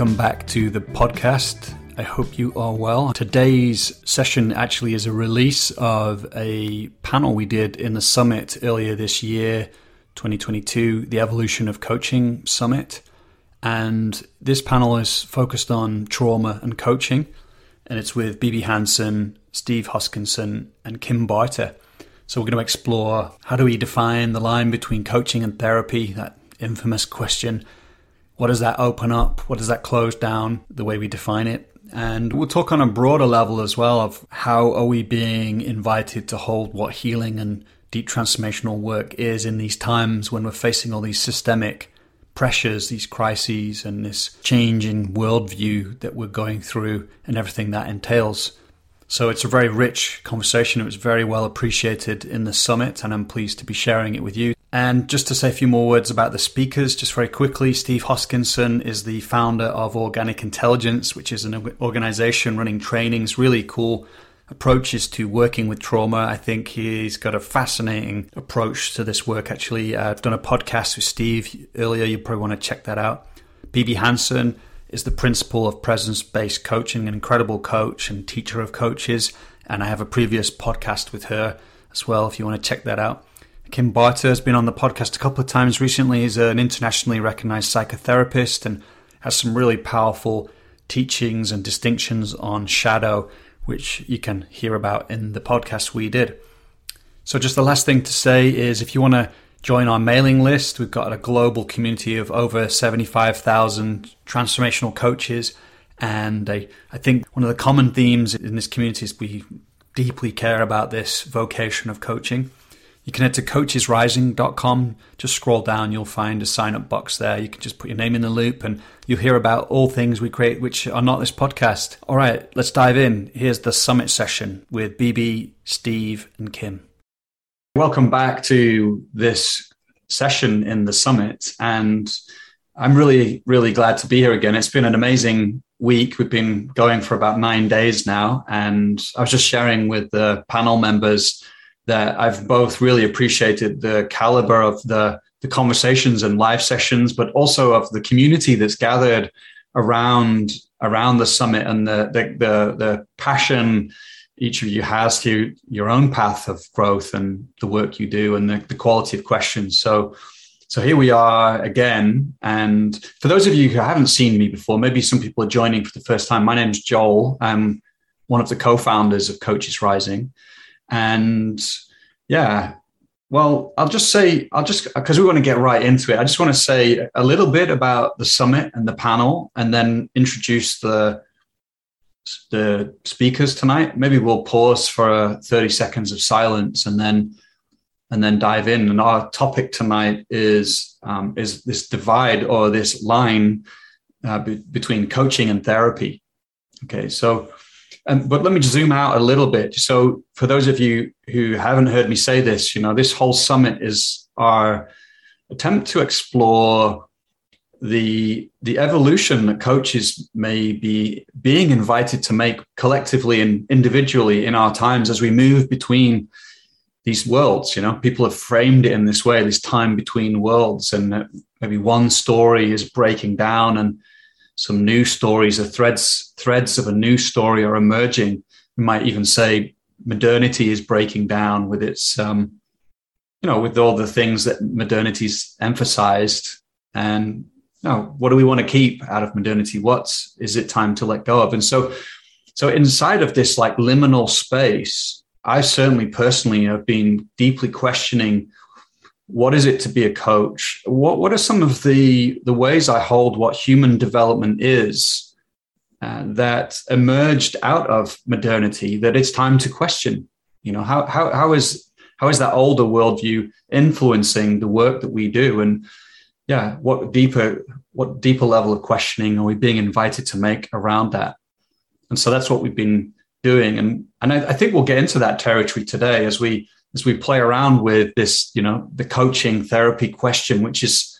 Welcome back to the podcast. I hope you are well. Today's session actually is a release of a panel we did in the summit earlier this year, 2022, the Evolution of Coaching Summit. And this panel is focused on trauma and coaching, and it's with Bibi Hanson, Steve Hoskinson, and Kim Barter. So we're going to explore how do we define the line between coaching and therapy, that infamous question. What does that open up? What does that close down? The way we define it. And we'll talk on a broader level as well of how are we being invited to hold what healing and deep transformational work is in these times when we're facing all these systemic pressures, these crises, and this changing worldview that we're going through and everything that entails. So it's a very rich conversation. It was very well appreciated in the summit, and I'm pleased to be sharing it with you. And just to say a few more words about the speakers, just very quickly, Steve Hoskinson is the founder of Organic Intelligence, which is an organization running trainings, really cool approaches to working with trauma. I think he's got a fascinating approach to this work, actually. I've done a podcast with Steve earlier. You probably want to check that out. Bibi Hanson is the principal of presence based coaching, an incredible coach and teacher of coaches. And I have a previous podcast with her as well, if you want to check that out. Kim Barter has been on the podcast a couple of times recently. He's an internationally recognized psychotherapist and has some really powerful teachings and distinctions on shadow, which you can hear about in the podcast we did. So, just the last thing to say is if you want to join our mailing list, we've got a global community of over 75,000 transformational coaches. And I, I think one of the common themes in this community is we deeply care about this vocation of coaching. You can head to coachesrising.com. Just scroll down, you'll find a sign up box there. You can just put your name in the loop and you'll hear about all things we create which are not this podcast. All right, let's dive in. Here's the summit session with BB, Steve, and Kim. Welcome back to this session in the summit. And I'm really, really glad to be here again. It's been an amazing week. We've been going for about nine days now. And I was just sharing with the panel members that I've both really appreciated the caliber of the the conversations and live sessions, but also of the community that's gathered around around the summit and the the the, the passion each of you has to your own path of growth and the work you do and the, the quality of questions. So so here we are again. And for those of you who haven't seen me before, maybe some people are joining for the first time. My name is Joel. I'm one of the co-founders of Coaches Rising. And yeah, well, I'll just say, I'll just, because we want to get right into it, I just want to say a little bit about the summit and the panel and then introduce the, the speakers tonight. Maybe we'll pause for 30 seconds of silence and then and then dive in. And our topic tonight is um, is this divide or this line uh, be- between coaching and therapy. Okay, so and but let me zoom out a little bit. So for those of you who haven't heard me say this, you know, this whole summit is our attempt to explore the the evolution that coaches may be being invited to make collectively and individually in our times as we move between these worlds you know people have framed it in this way this time between worlds and maybe one story is breaking down and some new stories or threads threads of a new story are emerging. We might even say modernity is breaking down with its um, you know with all the things that modernity's emphasized. And you know, what do we want to keep out of modernity? What's is it time to let go of? And so so inside of this like liminal space i certainly personally have been deeply questioning what is it to be a coach? What what are some of the the ways I hold what human development is uh, that emerged out of modernity that it's time to question? You know, how how how is how is that older worldview influencing the work that we do? And yeah, what deeper what deeper level of questioning are we being invited to make around that? And so that's what we've been doing. And and I, I think we'll get into that territory today as we as we play around with this, you know, the coaching therapy question, which is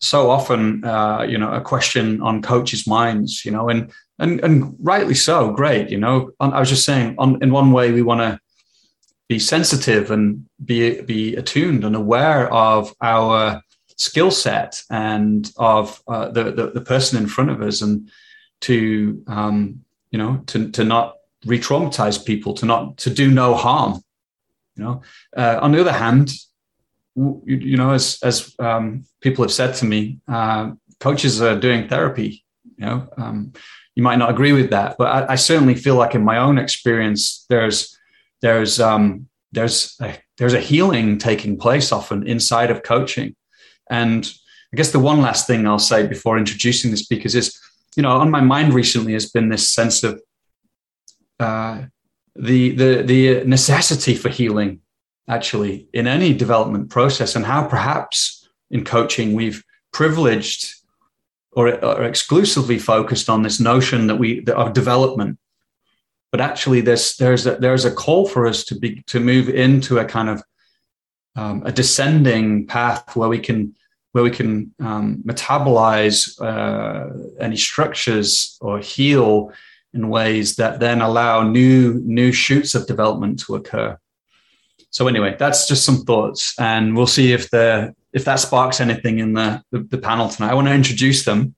so often, uh, you know, a question on coaches' minds, you know, and and and rightly so. Great, you know. I was just saying, on, in one way, we want to be sensitive and be be attuned and aware of our skill set and of uh, the, the, the person in front of us, and to um, you know to to not re-traumatize people, to not to do no harm. You know, uh, on the other hand, you, you know, as as um, people have said to me, uh, coaches are doing therapy. You know, um, you might not agree with that, but I, I, certainly feel like in my own experience, there's there's um, there's a, there's a healing taking place often inside of coaching, and I guess the one last thing I'll say before introducing the speakers is, you know, on my mind recently has been this sense of uh, the the the necessity for healing actually in any development process and how perhaps in coaching we've privileged or, or exclusively focused on this notion that we that of development. But actually there's there's a, there's a call for us to be to move into a kind of um, a descending path where we can where we can um, metabolize uh, any structures or heal in ways that then allow new new shoots of development to occur so anyway, that's just some thoughts, and we'll see if the if that sparks anything in the the, the panel tonight. I want to introduce them.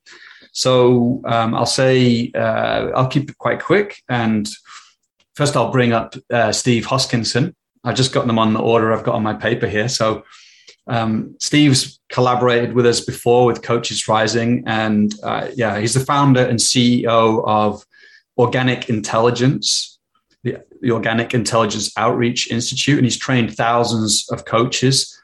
So um, I'll say uh, I'll keep it quite quick, and first I'll bring up uh, Steve Hoskinson. I've just got them on the order I've got on my paper here. So um, Steve's collaborated with us before with Coaches Rising, and uh, yeah, he's the founder and CEO of Organic Intelligence, the, the Organic Intelligence Outreach Institute, and he's trained thousands of coaches,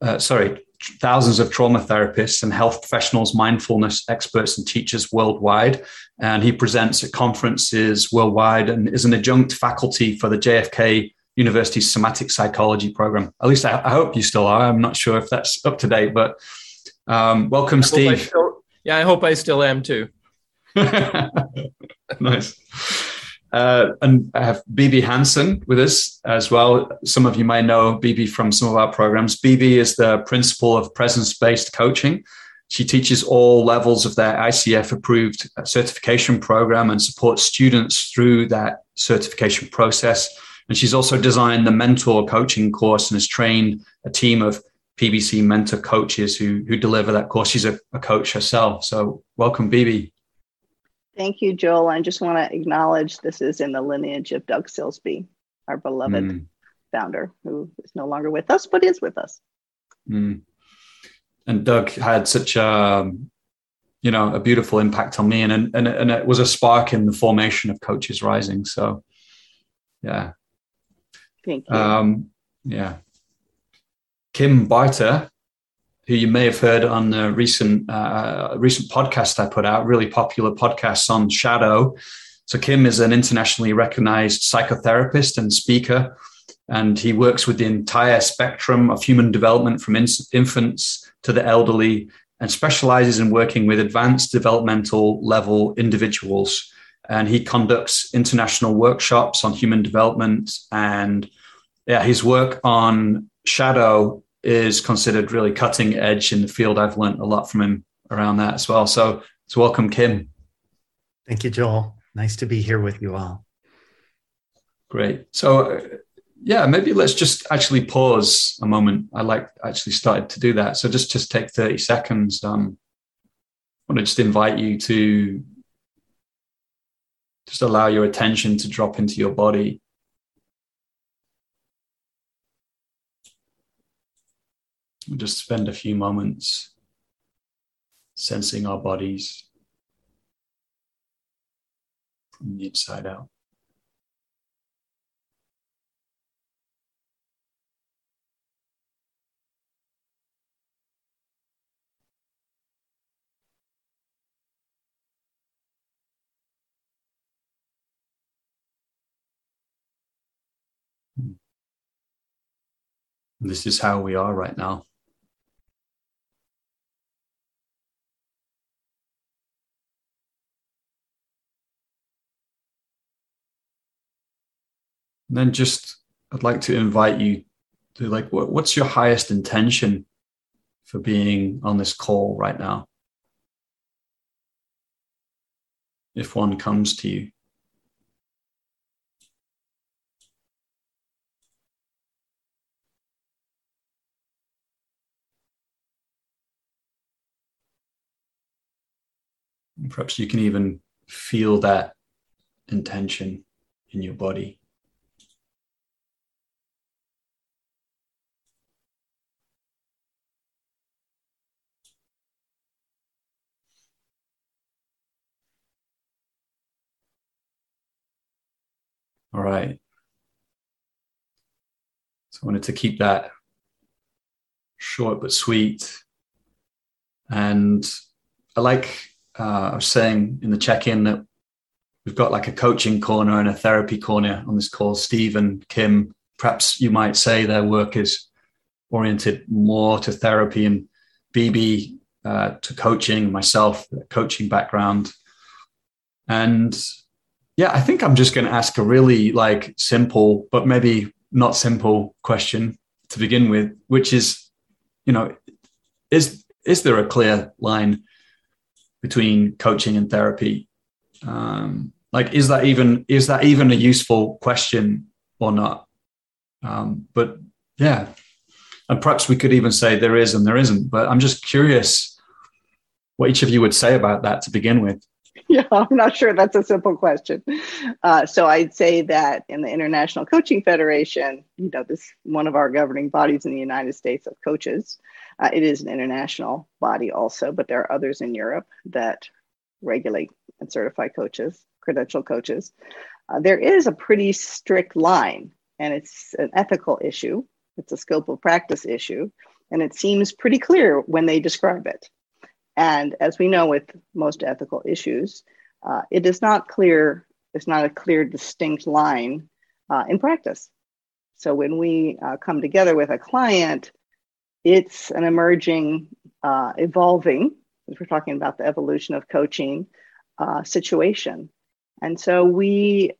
uh, sorry, thousands of trauma therapists and health professionals, mindfulness experts, and teachers worldwide. And he presents at conferences worldwide and is an adjunct faculty for the JFK University Somatic Psychology program. At least I, I hope you still are. I'm not sure if that's up to date, but um, welcome, Steve. I still, yeah, I hope I still am too. nice. Uh, and I have Bibi Hansen with us as well. Some of you might know Bibi from some of our programs. Bibi is the principal of presence based coaching. She teaches all levels of their ICF approved certification program and supports students through that certification process. And she's also designed the mentor coaching course and has trained a team of PBC mentor coaches who, who deliver that course. She's a, a coach herself. So, welcome, Bibi. Thank you, Joel. I just want to acknowledge this is in the lineage of Doug Silsbee, our beloved mm. founder, who is no longer with us, but is with us. Mm. And Doug had such a, you know, a beautiful impact on me, and and and it was a spark in the formation of Coaches Rising. So, yeah. Thank you. Um, yeah. Kim Barter who you may have heard on the recent uh, recent podcast I put out, really popular podcasts on shadow. So Kim is an internationally recognized psychotherapist and speaker, and he works with the entire spectrum of human development from in- infants to the elderly, and specializes in working with advanced developmental level individuals. And he conducts international workshops on human development and yeah, his work on shadow is considered really cutting edge in the field. I've learned a lot from him around that as well. So, so welcome, Kim. Thank you, Joel. Nice to be here with you all. Great. So, uh, yeah, maybe let's just actually pause a moment. I like actually started to do that. So just just take thirty seconds. Um, I want to just invite you to just allow your attention to drop into your body just spend a few moments sensing our bodies from the inside out. Hmm. This is how we are right now. And then just, I'd like to invite you to like, what, what's your highest intention for being on this call right now? If one comes to you. Perhaps you can even feel that intention in your body. All right. So I wanted to keep that short but sweet. And I like, uh, I was saying in the check in that we've got like a coaching corner and a therapy corner on this call. Steve and Kim, perhaps you might say their work is oriented more to therapy and BB uh, to coaching, myself, coaching background. And yeah, I think I'm just going to ask a really like simple, but maybe not simple question to begin with, which is, you know, is is there a clear line between coaching and therapy? Um, like, is that even is that even a useful question or not? Um, but yeah, and perhaps we could even say there is and there isn't. But I'm just curious what each of you would say about that to begin with. yeah, I'm not sure that's a simple question. Uh, so I'd say that in the International Coaching Federation, you know, this one of our governing bodies in the United States of coaches. Uh, it is an international body also, but there are others in Europe that regulate and certify coaches, credential coaches. Uh, there is a pretty strict line, and it's an ethical issue. It's a scope of practice issue, and it seems pretty clear when they describe it. And as we know with most ethical issues, uh, it is not clear, it's not a clear, distinct line uh, in practice. So when we uh, come together with a client, it's an emerging, uh, evolving, as we're talking about the evolution of coaching uh, situation. And so we,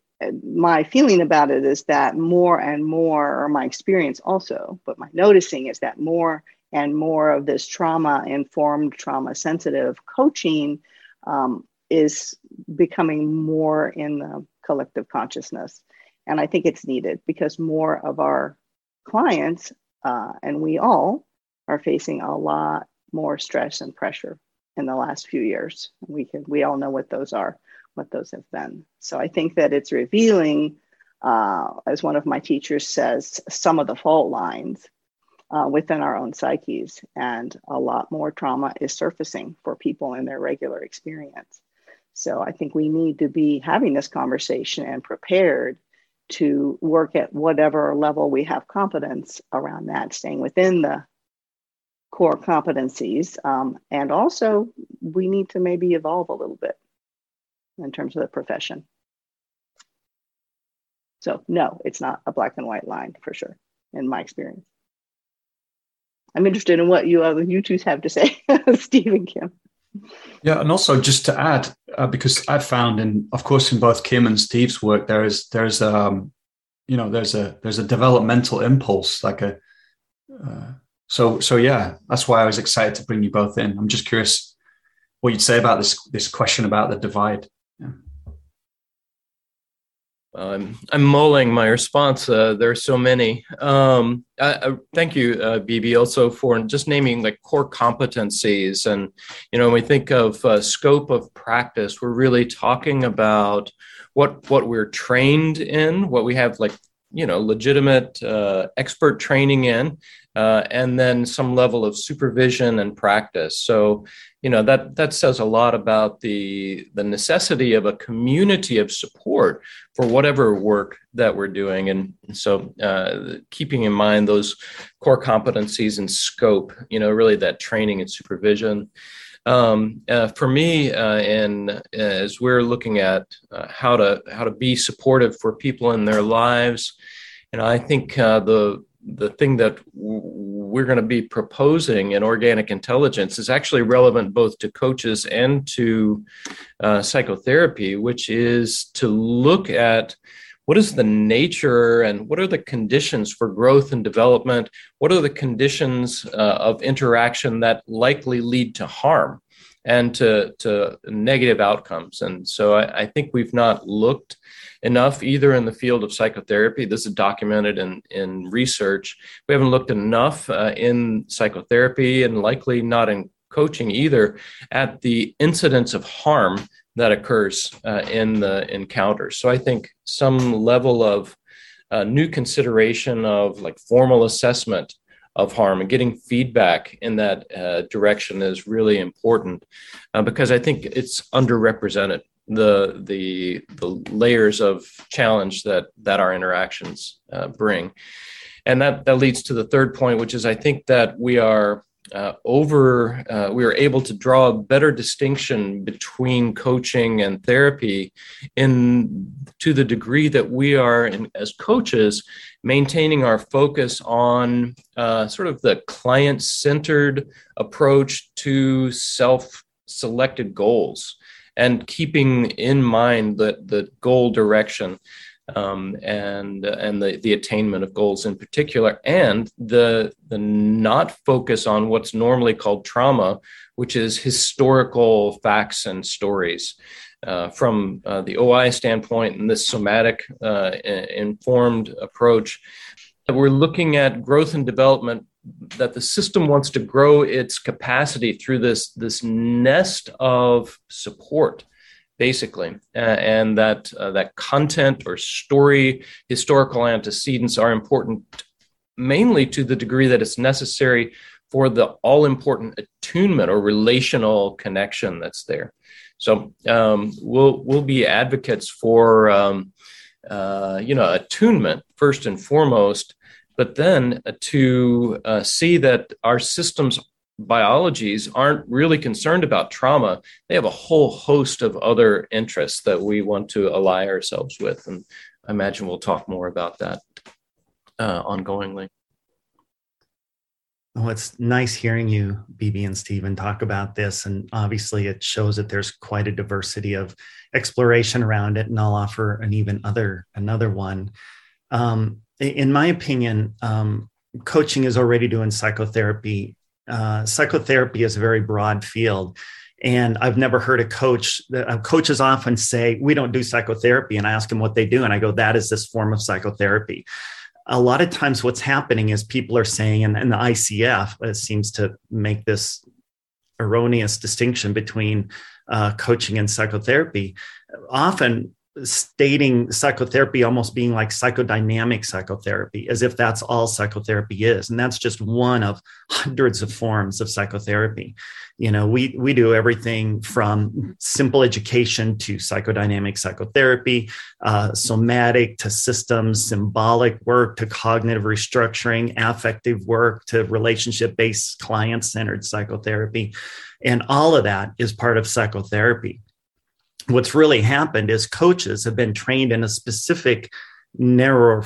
my feeling about it is that more and more, or my experience also, but my noticing is that more and more of this trauma informed, trauma sensitive coaching um, is becoming more in the collective consciousness. And I think it's needed because more of our clients uh, and we all are facing a lot more stress and pressure in the last few years. We can we all know what those are, what those have been. So I think that it's revealing, uh, as one of my teachers says, some of the fault lines uh, within our own psyches. And a lot more trauma is surfacing for people in their regular experience. So I think we need to be having this conversation and prepared to work at whatever level we have competence around that, staying within the core competencies. Um, and also, we need to maybe evolve a little bit in terms of the profession. So, no, it's not a black and white line for sure, in my experience. I'm interested in what you other you two have to say, Steve and Kim. Yeah, and also just to add, uh, because I've found, in of course, in both Kim and Steve's work, there is there's um, you know, there's a there's a developmental impulse, like a. Uh, so so yeah, that's why I was excited to bring you both in. I'm just curious what you'd say about this this question about the divide. Yeah. I'm I'm mulling my response. Uh, there are so many. Um, I, I, thank you, uh, BB, also for just naming like core competencies. And you know, when we think of uh, scope of practice, we're really talking about what what we're trained in, what we have like you know legitimate uh, expert training in, uh, and then some level of supervision and practice. So you know that that says a lot about the the necessity of a community of support for whatever work that we're doing and so uh, keeping in mind those core competencies and scope you know really that training and supervision um, uh, for me uh, and uh, as we're looking at how to how to be supportive for people in their lives and i think the the thing that we're going to be proposing in organic intelligence is actually relevant both to coaches and to uh, psychotherapy, which is to look at what is the nature and what are the conditions for growth and development? What are the conditions uh, of interaction that likely lead to harm and to, to negative outcomes? And so I, I think we've not looked enough either in the field of psychotherapy. This is documented in, in research. We haven't looked enough uh, in psychotherapy and likely not in coaching either at the incidence of harm that occurs uh, in the encounters. So I think some level of uh, new consideration of like formal assessment of harm and getting feedback in that uh, direction is really important uh, because I think it's underrepresented the the the layers of challenge that that our interactions uh, bring. And that that leads to the third point which is i think that we are uh, over uh, we are able to draw a better distinction between coaching and therapy in to the degree that we are in, as coaches maintaining our focus on uh, sort of the client centered approach to self selected goals and keeping in mind the, the goal direction um, and and the, the attainment of goals in particular, and the the not focus on what's normally called trauma, which is historical facts and stories. Uh, from uh, the OI standpoint and this somatic uh, informed approach, we're looking at growth and development that the system wants to grow its capacity through this this nest of support basically uh, and that uh, that content or story historical antecedents are important mainly to the degree that it's necessary for the all important attunement or relational connection that's there. So um, we'll we'll be advocates for um, uh, you know attunement first and foremost but then to uh, see that our systems biologies aren't really concerned about trauma they have a whole host of other interests that we want to ally ourselves with and i imagine we'll talk more about that uh, ongoingly well, it's nice hearing you, BB and Stephen, talk about this. And obviously, it shows that there's quite a diversity of exploration around it. And I'll offer an even other another one. Um, in my opinion, um, coaching is already doing psychotherapy. Uh, psychotherapy is a very broad field. And I've never heard a coach, uh, coaches often say, We don't do psychotherapy. And I ask them what they do. And I go, That is this form of psychotherapy. A lot of times, what's happening is people are saying, and, and the ICF uh, seems to make this erroneous distinction between uh, coaching and psychotherapy. Often, stating psychotherapy almost being like psychodynamic psychotherapy, as if that's all psychotherapy is. And that's just one of hundreds of forms of psychotherapy. You know, we, we do everything from simple education to psychodynamic psychotherapy, uh, somatic to systems, symbolic work to cognitive restructuring, affective work to relationship based client centered psychotherapy. And all of that is part of psychotherapy what's really happened is coaches have been trained in a specific narrower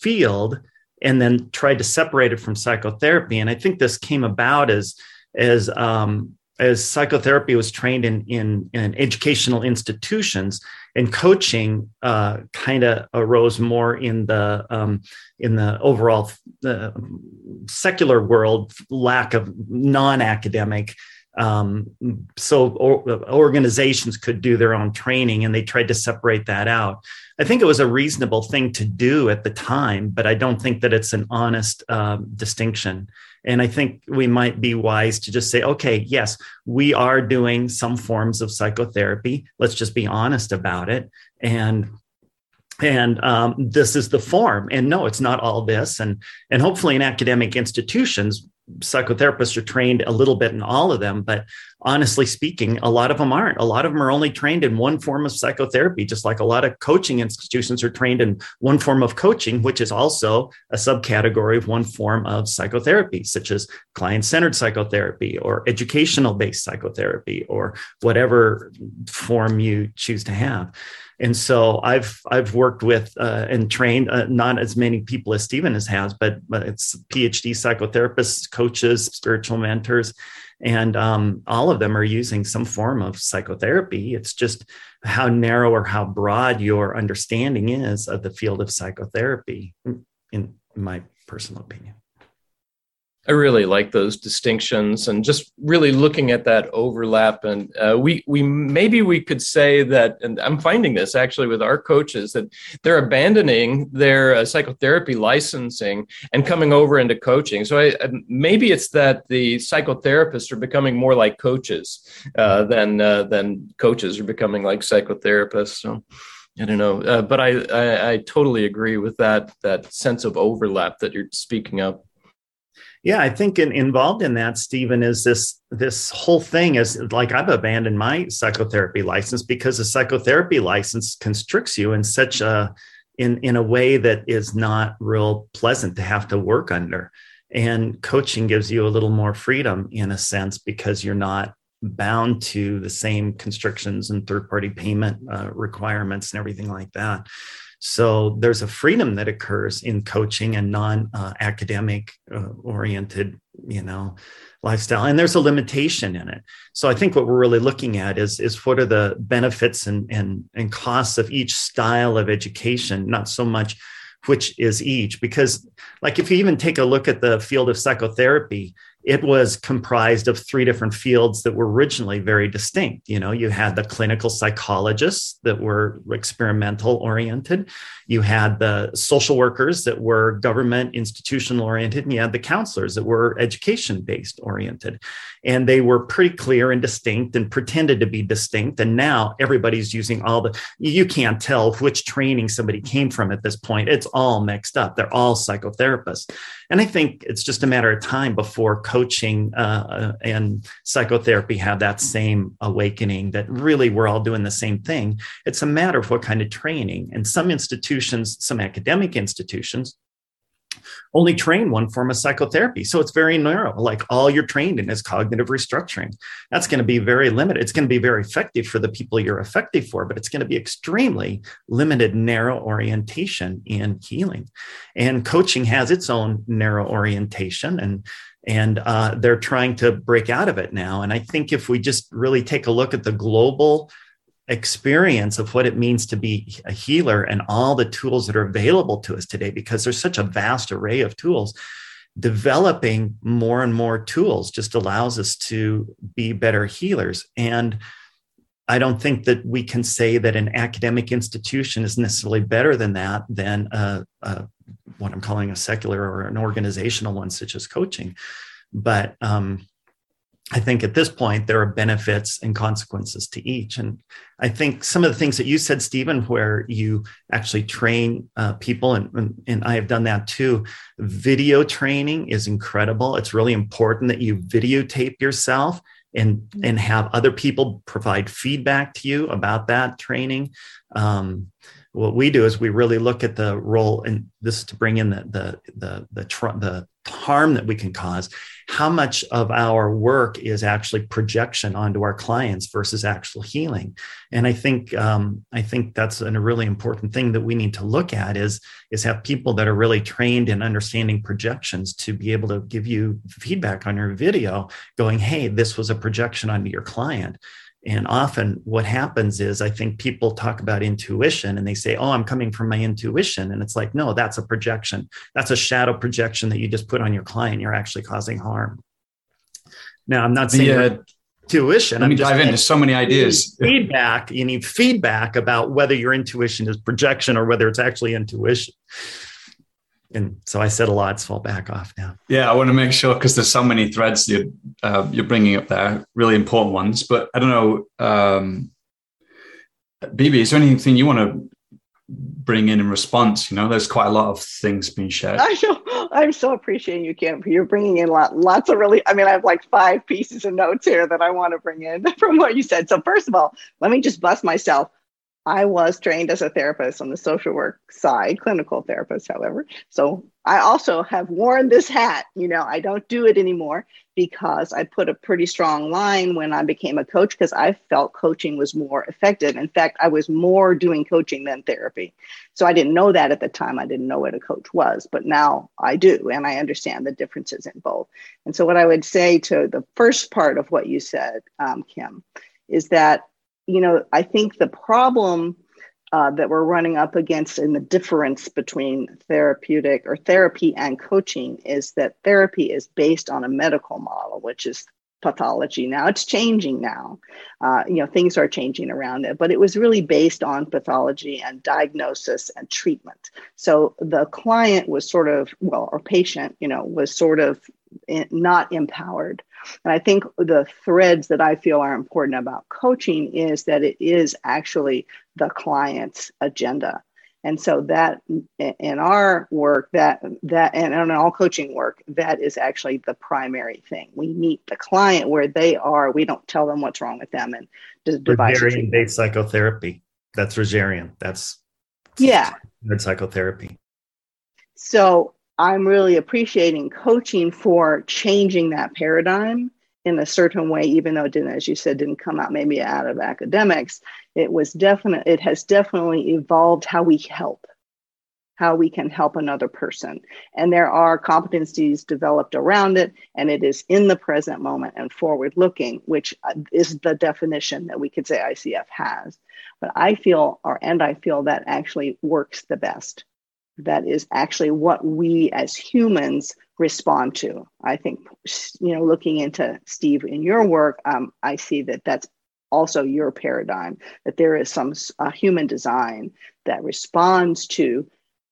field and then tried to separate it from psychotherapy. And i think this came about as as um, as psychotherapy was trained in in, in educational institutions and coaching uh, kind of arose more in the um, in the overall uh, secular world lack of non-academic um, so or, organizations could do their own training and they tried to separate that out. I think it was a reasonable thing to do at the time but i don't think that it's an honest um, distinction. And i think we might be wise to just say okay yes we are doing some forms of psychotherapy. Let's just be honest about it. And and um, this is the form. And no it's not all this. And and hopefully in academic institutions psychotherapists are trained a little bit in all of them, but honestly speaking, a lot of them aren't. A lot of them are only trained in one form of psychotherapy, just like a lot of coaching institutions are trained in one form of coaching, which is also a subcategory of one form of psychotherapy, such as client centered psychotherapy or educational based psychotherapy or whatever form you choose to have. And so I've I've worked with uh, and trained uh, not as many people as Stephen has has, but but it's PhD psychotherapists, coaches, spiritual mentors, and um, all of them are using some form of psychotherapy. It's just how narrow or how broad your understanding is of the field of psychotherapy, in my personal opinion. I really like those distinctions and just really looking at that overlap. And uh, we we maybe we could say that, and I'm finding this actually with our coaches that they're abandoning their uh, psychotherapy licensing and coming over into coaching. So I, maybe it's that the psychotherapists are becoming more like coaches uh, than uh, than coaches are becoming like psychotherapists. So. I don't know, uh, but I, I I totally agree with that that sense of overlap that you're speaking of. Yeah, I think in, involved in that, Stephen, is this this whole thing is like I've abandoned my psychotherapy license because the psychotherapy license constricts you in such a in in a way that is not real pleasant to have to work under. And coaching gives you a little more freedom in a sense because you're not bound to the same constrictions and third party payment uh, requirements and everything like that. So there's a freedom that occurs in coaching and non-academic uh, oriented, you know, lifestyle, and there's a limitation in it. So I think what we're really looking at is is what are the benefits and and and costs of each style of education, not so much which is each, because like if you even take a look at the field of psychotherapy, it was comprised of three different fields that were originally very distinct. You know, you had the clinical psychologists that were experimental oriented, you had the social workers that were government institutional oriented, and you had the counselors that were education based oriented. And they were pretty clear and distinct and pretended to be distinct. And now everybody's using all the, you can't tell which training somebody came from at this point. It's all mixed up. They're all psychotherapists. And I think it's just a matter of time before coaching uh, and psychotherapy have that same awakening that really we're all doing the same thing. It's a matter of what kind of training. And some institutions, some academic institutions, only train one form of psychotherapy. So it's very narrow. Like all you're trained in is cognitive restructuring. That's going to be very limited. It's going to be very effective for the people you're effective for, but it's going to be extremely limited, narrow orientation in healing. And coaching has its own narrow orientation and and uh, they're trying to break out of it now. And I think if we just really take a look at the global experience of what it means to be a healer and all the tools that are available to us today because there's such a vast array of tools developing more and more tools just allows us to be better healers. And i don't think that we can say that an academic institution is necessarily better than that than a, a, what i'm calling a secular or an organizational one such as coaching. But um, I think at this point there are benefits and consequences to each. And I think some of the things that you said, Stephen, where you actually train uh, people, and, and, and, I have done that too. Video training is incredible. It's really important that you videotape yourself and, mm-hmm. and have other people provide feedback to you about that training. Um, what we do is we really look at the role and this is to bring in the the the the, the harm that we can cause how much of our work is actually projection onto our clients versus actual healing? And i think um, i think that's a really important thing that we need to look at is is have people that are really trained in understanding projections to be able to give you feedback on your video going hey this was a projection onto your client and often what happens is I think people talk about intuition and they say, Oh, I'm coming from my intuition. And it's like, no, that's a projection. That's a shadow projection that you just put on your client. You're actually causing harm. Now, I'm not saying yeah. intuition. Let me dive into so many ideas. feedback. You need feedback about whether your intuition is projection or whether it's actually intuition and so I said a lot, so I'll back off now. Yeah, I want to make sure because there's so many threads you're, uh, you're bringing up there, really important ones. But I don't know, um, BB, is there anything you want to bring in in response? You know, there's quite a lot of things being shared. I know. I'm so appreciating you, Kim. You're bringing in lot, lots of really. I mean, I have like five pieces of notes here that I want to bring in from what you said. So first of all, let me just bust myself. I was trained as a therapist on the social work side, clinical therapist, however. So I also have worn this hat. You know, I don't do it anymore because I put a pretty strong line when I became a coach because I felt coaching was more effective. In fact, I was more doing coaching than therapy. So I didn't know that at the time. I didn't know what a coach was, but now I do. And I understand the differences in both. And so, what I would say to the first part of what you said, um, Kim, is that you know, I think the problem uh, that we're running up against in the difference between therapeutic or therapy and coaching is that therapy is based on a medical model, which is pathology now. It's changing now. Uh, you know, things are changing around it, but it was really based on pathology and diagnosis and treatment. So the client was sort of, well, or patient, you know, was sort of not empowered. And I think the threads that I feel are important about coaching is that it is actually the client's agenda. And so that in our work that that and in all coaching work that is actually the primary thing. We meet the client where they are. We don't tell them what's wrong with them and devise based psychotherapy. That's Rogerian. That's yeah. psychotherapy. So i'm really appreciating coaching for changing that paradigm in a certain way, even though it didn't, as you said, didn't come out maybe out of academics, it was definite, it has definitely evolved how we help, how we can help another person. And there are competencies developed around it, and it is in the present moment and forward looking, which uh, is the definition that we could say ICF has. But I feel, or and I feel that actually works the best. That is actually what we as humans respond to. I think, you know, looking into Steve in your work, um, I see that that's also your paradigm, that there is some uh, human design that responds to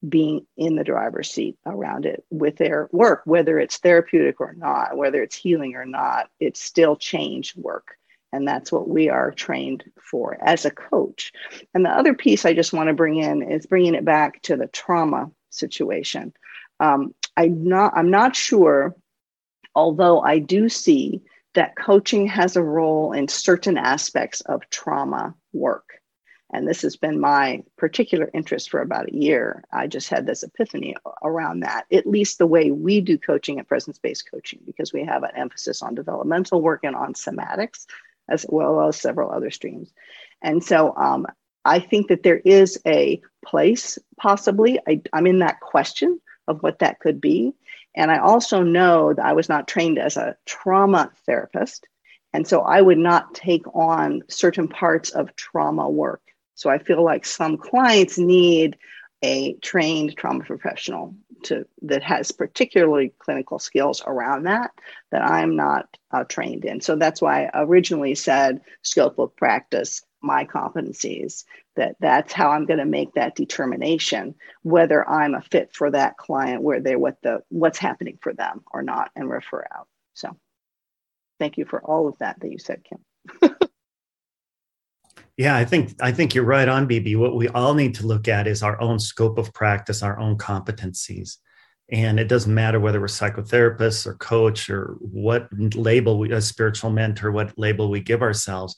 being in the driver's seat around it with their work, whether it's therapeutic or not, whether it's healing or not, it's still change work. And that's what we are trained for as a coach. And the other piece I just want to bring in is bringing it back to the trauma situation. Um, I'm not, I'm not sure, although I do see that coaching has a role in certain aspects of trauma work. And this has been my particular interest for about a year. I just had this epiphany around that, at least the way we do coaching at presence based coaching, because we have an emphasis on developmental work and on somatics, as well as several other streams. And so um, I think that there is a place, possibly, I, I'm in that question of what that could be. And I also know that I was not trained as a trauma therapist. And so I would not take on certain parts of trauma work. So I feel like some clients need a trained trauma professional to that has particularly clinical skills around that that I'm not uh, trained in. So that's why I originally said of practice, my competencies that that's how i'm going to make that determination whether i'm a fit for that client where they're what the what's happening for them or not and refer out so thank you for all of that that you said kim yeah i think i think you're right on bb what we all need to look at is our own scope of practice our own competencies and it doesn't matter whether we're psychotherapists or coach or what label we a spiritual mentor what label we give ourselves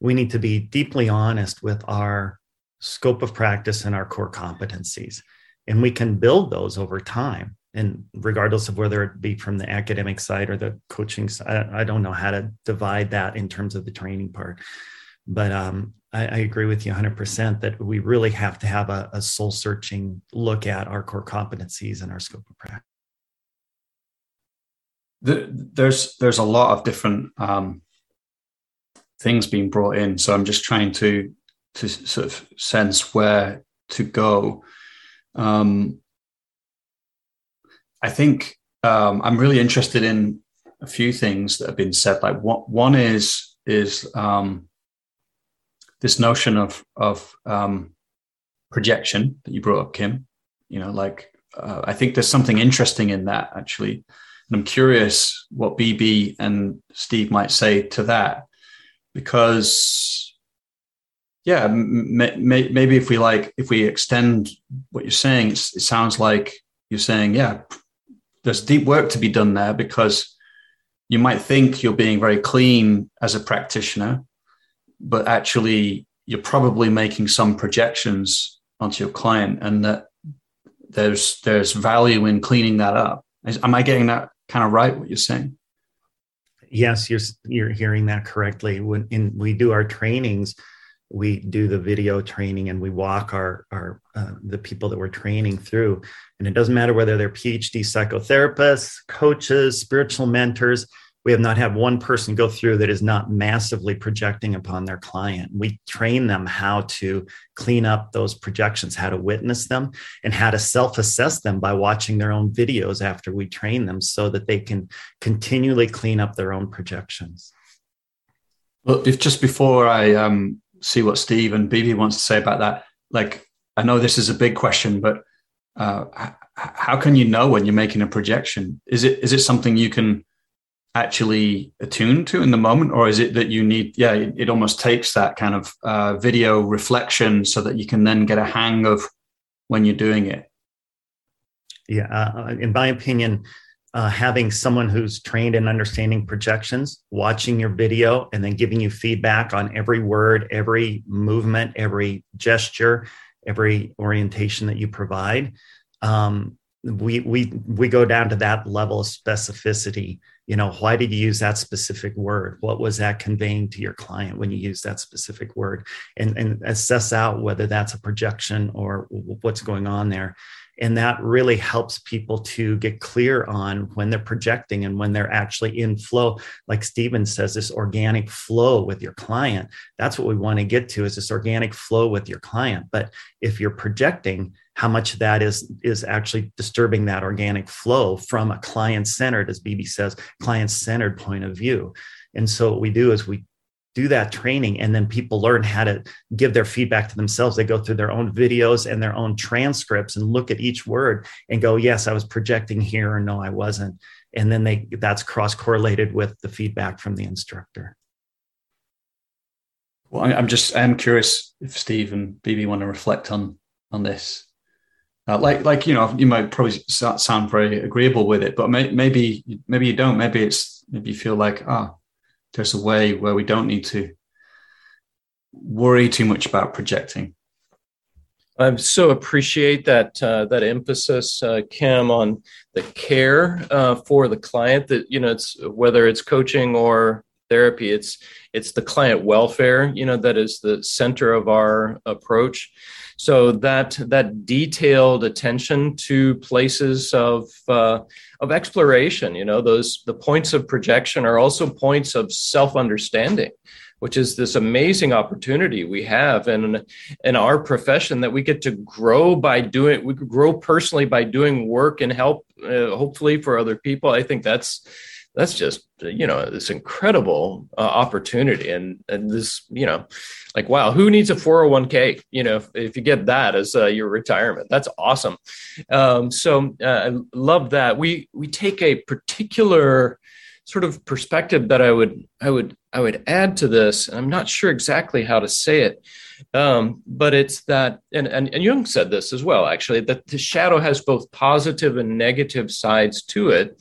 we need to be deeply honest with our scope of practice and our core competencies. And we can build those over time. And regardless of whether it be from the academic side or the coaching side, I don't know how to divide that in terms of the training part. But um, I, I, agree with you 100% that we really have to have a, a soul searching look at our core competencies and our scope of practice. there's there's a lot of different um, things being brought in. So I'm just trying to to sort of sense where to go. Um, I think um, I'm really interested in a few things that have been said. Like one, one is is um, this notion of of um, projection that you brought up, Kim. You know, like uh, I think there's something interesting in that actually, and I'm curious what BB and Steve might say to that because yeah maybe if we like if we extend what you're saying it sounds like you're saying yeah there's deep work to be done there because you might think you're being very clean as a practitioner but actually you're probably making some projections onto your client and that there's there's value in cleaning that up am i getting that kind of right what you're saying yes, you're you're hearing that correctly. When in we do our trainings, we do the video training and we walk our our uh, the people that we're training through, and it doesn't matter whether they're PhD psychotherapists, coaches, spiritual mentors. We have not had one person go through that is not massively projecting upon their client. We train them how to clean up those projections, how to witness them, and how to self assess them by watching their own videos after we train them so that they can continually clean up their own projections. Well, if just before I um, see what Steve and BB wants to say about that, like I know this is a big question, but uh, how can you know when you're making a projection? Is it is it something you can actually attuned to in the moment, or is it that you need? Yeah, it, it almost takes that kind of uh, video reflection so that you can then get a hang of when you're doing it. Yeah, uh, in my opinion, uh, having someone who's trained in understanding projections, watching your video, and then giving you feedback on every word, every movement, every gesture, every orientation that you provide um, we we we go down to that level of specificity you know why did you use that specific word? What was that conveying to your client when you use that specific word? And and assess out whether that's a projection or what's going on there and that really helps people to get clear on when they're projecting and when they're actually in flow. Like Stephen says this organic flow with your client that's what we want to get to is this organic flow with your client. But if you're projecting how much that is is actually disturbing that organic flow from a client centered as bb says client centered point of view? And so what we do is we do that training and then people learn how to give their feedback to themselves. They go through their own videos and their own transcripts and look at each word and go yes i was projecting here or no i wasn't. And then they that's cross correlated with the feedback from the instructor. Well i'm just i'm curious if steve and bb want to reflect on on this. Uh, like, like you know, you might probably sound very agreeable with it, but may, maybe, maybe you don't. Maybe it's maybe you feel like, ah, oh, there's a way where we don't need to worry too much about projecting. I so appreciate that uh, that emphasis, uh, Kim, on the care uh, for the client. That you know, it's whether it's coaching or therapy, it's it's the client welfare. You know, that is the center of our approach. So that that detailed attention to places of uh, of exploration, you know, those the points of projection are also points of self understanding which is this amazing opportunity we have in in our profession that we get to grow by doing we grow personally by doing work and help uh, hopefully for other people. I think that's that's just you know this incredible uh, opportunity. And and this you know like wow who needs a 401k you know if, if you get that as uh, your retirement? That's awesome. Um, so uh, i love that. We we take a particular sort of perspective that i would i would i would add to this and i'm not sure exactly how to say it um, but it's that and, and and jung said this as well actually that the shadow has both positive and negative sides to it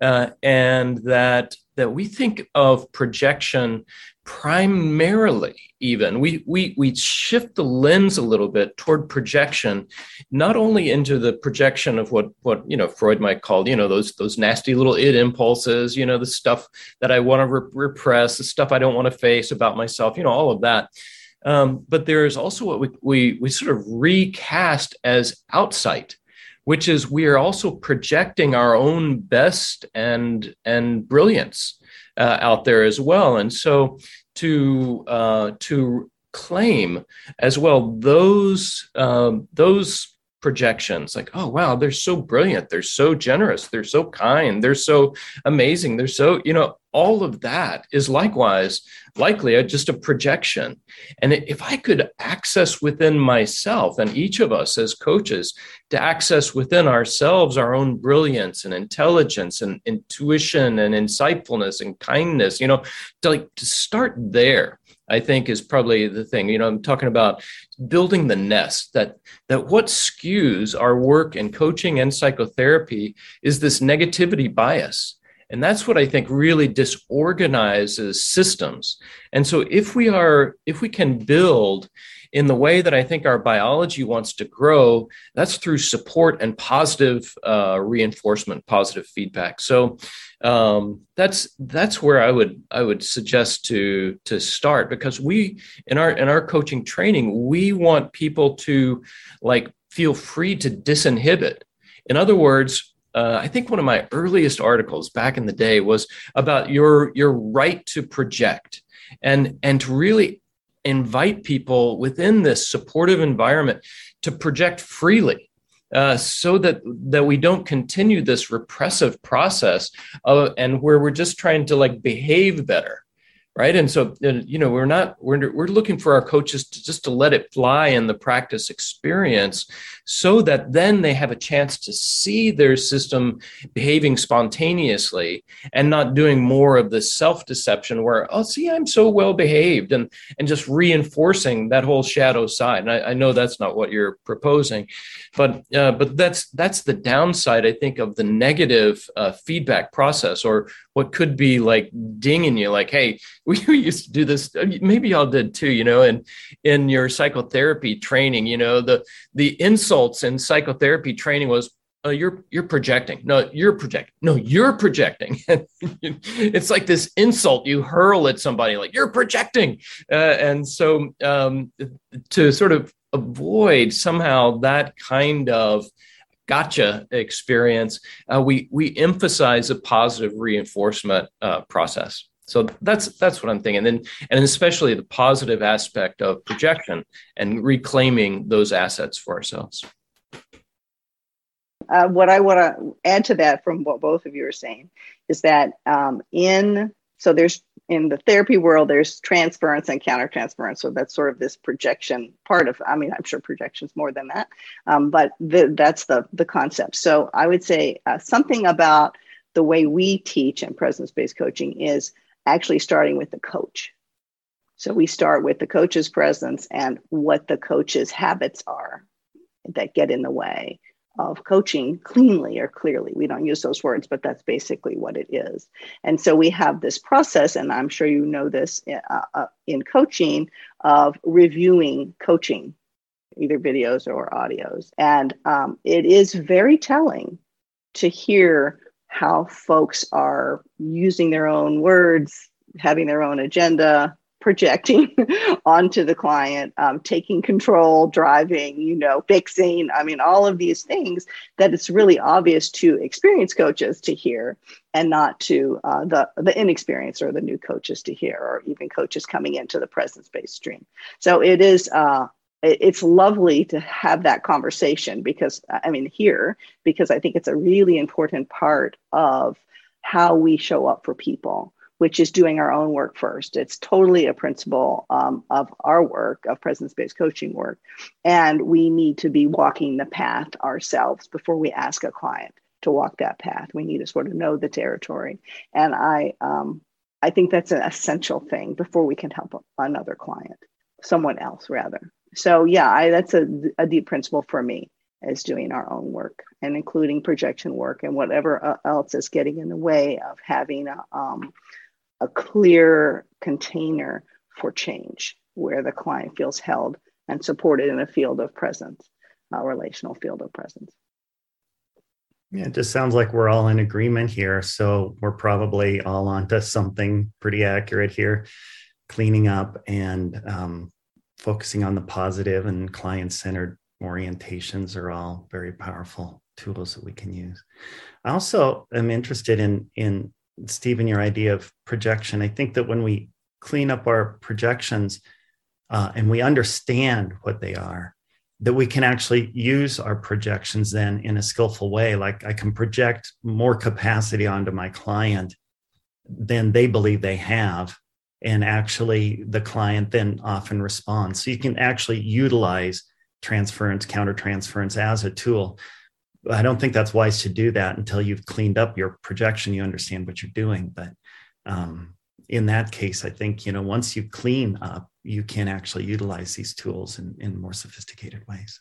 uh, and that that we think of projection primarily even we we we shift the lens a little bit toward projection not only into the projection of what what you know freud might call you know those those nasty little id impulses you know the stuff that i want to re- repress the stuff i don't want to face about myself you know all of that. Um, but there is also what we, we we sort of recast as outsight which is we are also projecting our own best and and brilliance uh, out there as well. And so to uh, to claim as well those um, those projections like oh wow they're so brilliant they're so generous they're so kind they're so amazing they're so you know all of that is likewise likely a, just a projection. And if i could access within myself and each of us as coaches to access within ourselves our own brilliance and intelligence and intuition and insightfulness and kindness you know to like to start there I think is probably the thing. You know, I'm talking about building the nest that that what skews our work in coaching and psychotherapy is this negativity bias. And that's what I think really disorganizes systems. And so if we are if we can build in the way that I think our biology wants to grow, that's through support and positive uh, reinforcement, positive feedback. So um, that's that's where I would I would suggest to to start because we in our in our coaching training we want people to like feel free to disinhibit. In other words, uh, I think one of my earliest articles back in the day was about your your right to project and and to really invite people within this supportive environment to project freely uh, so that that we don't continue this repressive process of, and where we're just trying to like behave better right? And so you know we're not we're, we're looking for our coaches to just to let it fly in the practice experience so that then they have a chance to see their system behaving spontaneously and not doing more of the self-deception where oh see i'm so well behaved and and just reinforcing that whole shadow side. And i, I know that's not what you're proposing but uh, but that's that's the downside i think of the negative uh, feedback process or what could be like dinging you like hey we used to do this maybe y'all did too you know and in your psychotherapy training you know the the insults in psychotherapy training was uh, you're you're projecting. No you're projecting. No you're projecting. It's like this insult you hurl at somebody like you're projecting. Uh, and so um, to sort of avoid somehow that kind of gotcha experience, uh, we we emphasize a positive reinforcement uh, process. So that's that's what I'm thinking, and and especially the positive aspect of projection and reclaiming those assets for ourselves. Uh, what I want to add to that from what both of you are saying is that um, in so there's in the therapy world, there's transference and countertransference. So that's sort of this projection part of, I mean, I'm sure projection's more than that, um, but the, that's the, the concept. So I would say uh, something about the way we teach and presence-based coaching is actually starting with the coach. So we start with the coach's presence and what the coach's habits are that get in the way of coaching cleanly or clearly. We don't use those words, but that's basically what it is. And so we have this process, and I'm sure you know this uh, uh, in coaching, of reviewing coaching, either videos or audios. And um, it is very telling to hear how folks are using their own words, having their own agenda, projecting onto the client, um, taking control, driving, you know, fixing. I mean, all of these things that it's really obvious to experienced coaches to hear and not to uh, the, the inexperienced or the new coaches to hear, or even coaches coming into the presence based stream. So it is. Uh, it's lovely to have that conversation because I mean here because I think it's a really important part of how we show up for people which is doing our own work first. It's totally a principle um, of our work, of presence based coaching work. And we need to be walking the path ourselves before we ask a client to walk that path. We need to sort of know the territory. And I, um, I think that's an essential thing before we can help another client, someone else rather. So, yeah, I, that's a, a deep principle for me is doing our own work and including projection work and whatever uh, else is getting in the way of having a, um, a clear container for change where the client feels held and supported in a field of presence, a relational field of presence. Yeah, it just sounds like we're all in agreement here. So we're probably all onto something pretty accurate here. Cleaning up and um, focusing on the positive and client centered orientations are all very powerful tools that we can use. I also am interested in in Stephen, your idea of projection. I think that when we clean up our projections uh, and we understand what they are, that we can actually use our projections then in a skillful way. Like I can project more capacity onto my client than they believe they have. And actually, the client then often responds. So you can actually utilize transference, countertransference as a tool. I don't think that's wise to do that until you've cleaned up your projection. You understand what you're doing. But um, in that case, I think you know once you clean up, you can actually utilize these tools in, in more sophisticated ways.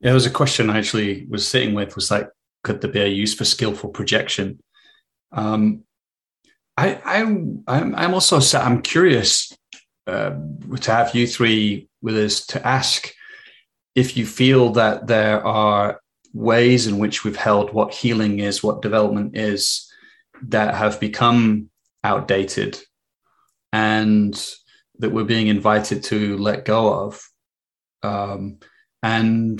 Yeah, there was a question I actually was sitting with was like, could there be a use for skillful projection? Um, I, I, I'm, I'm also I'm curious uh, to have you three with us to ask if you feel that there are ways in which we've held what healing is, what development is, that have become outdated and that we're being invited to let go of. Um, and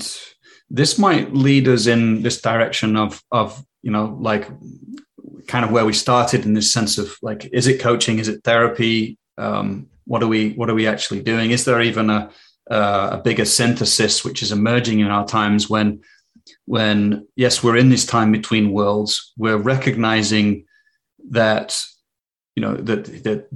this might lead us in this direction of of you know like kind of where we started in this sense of like is it coaching is it therapy um, what are we what are we actually doing is there even a uh, a bigger synthesis which is emerging in our times when when yes we're in this time between worlds. We're recognizing that you know that that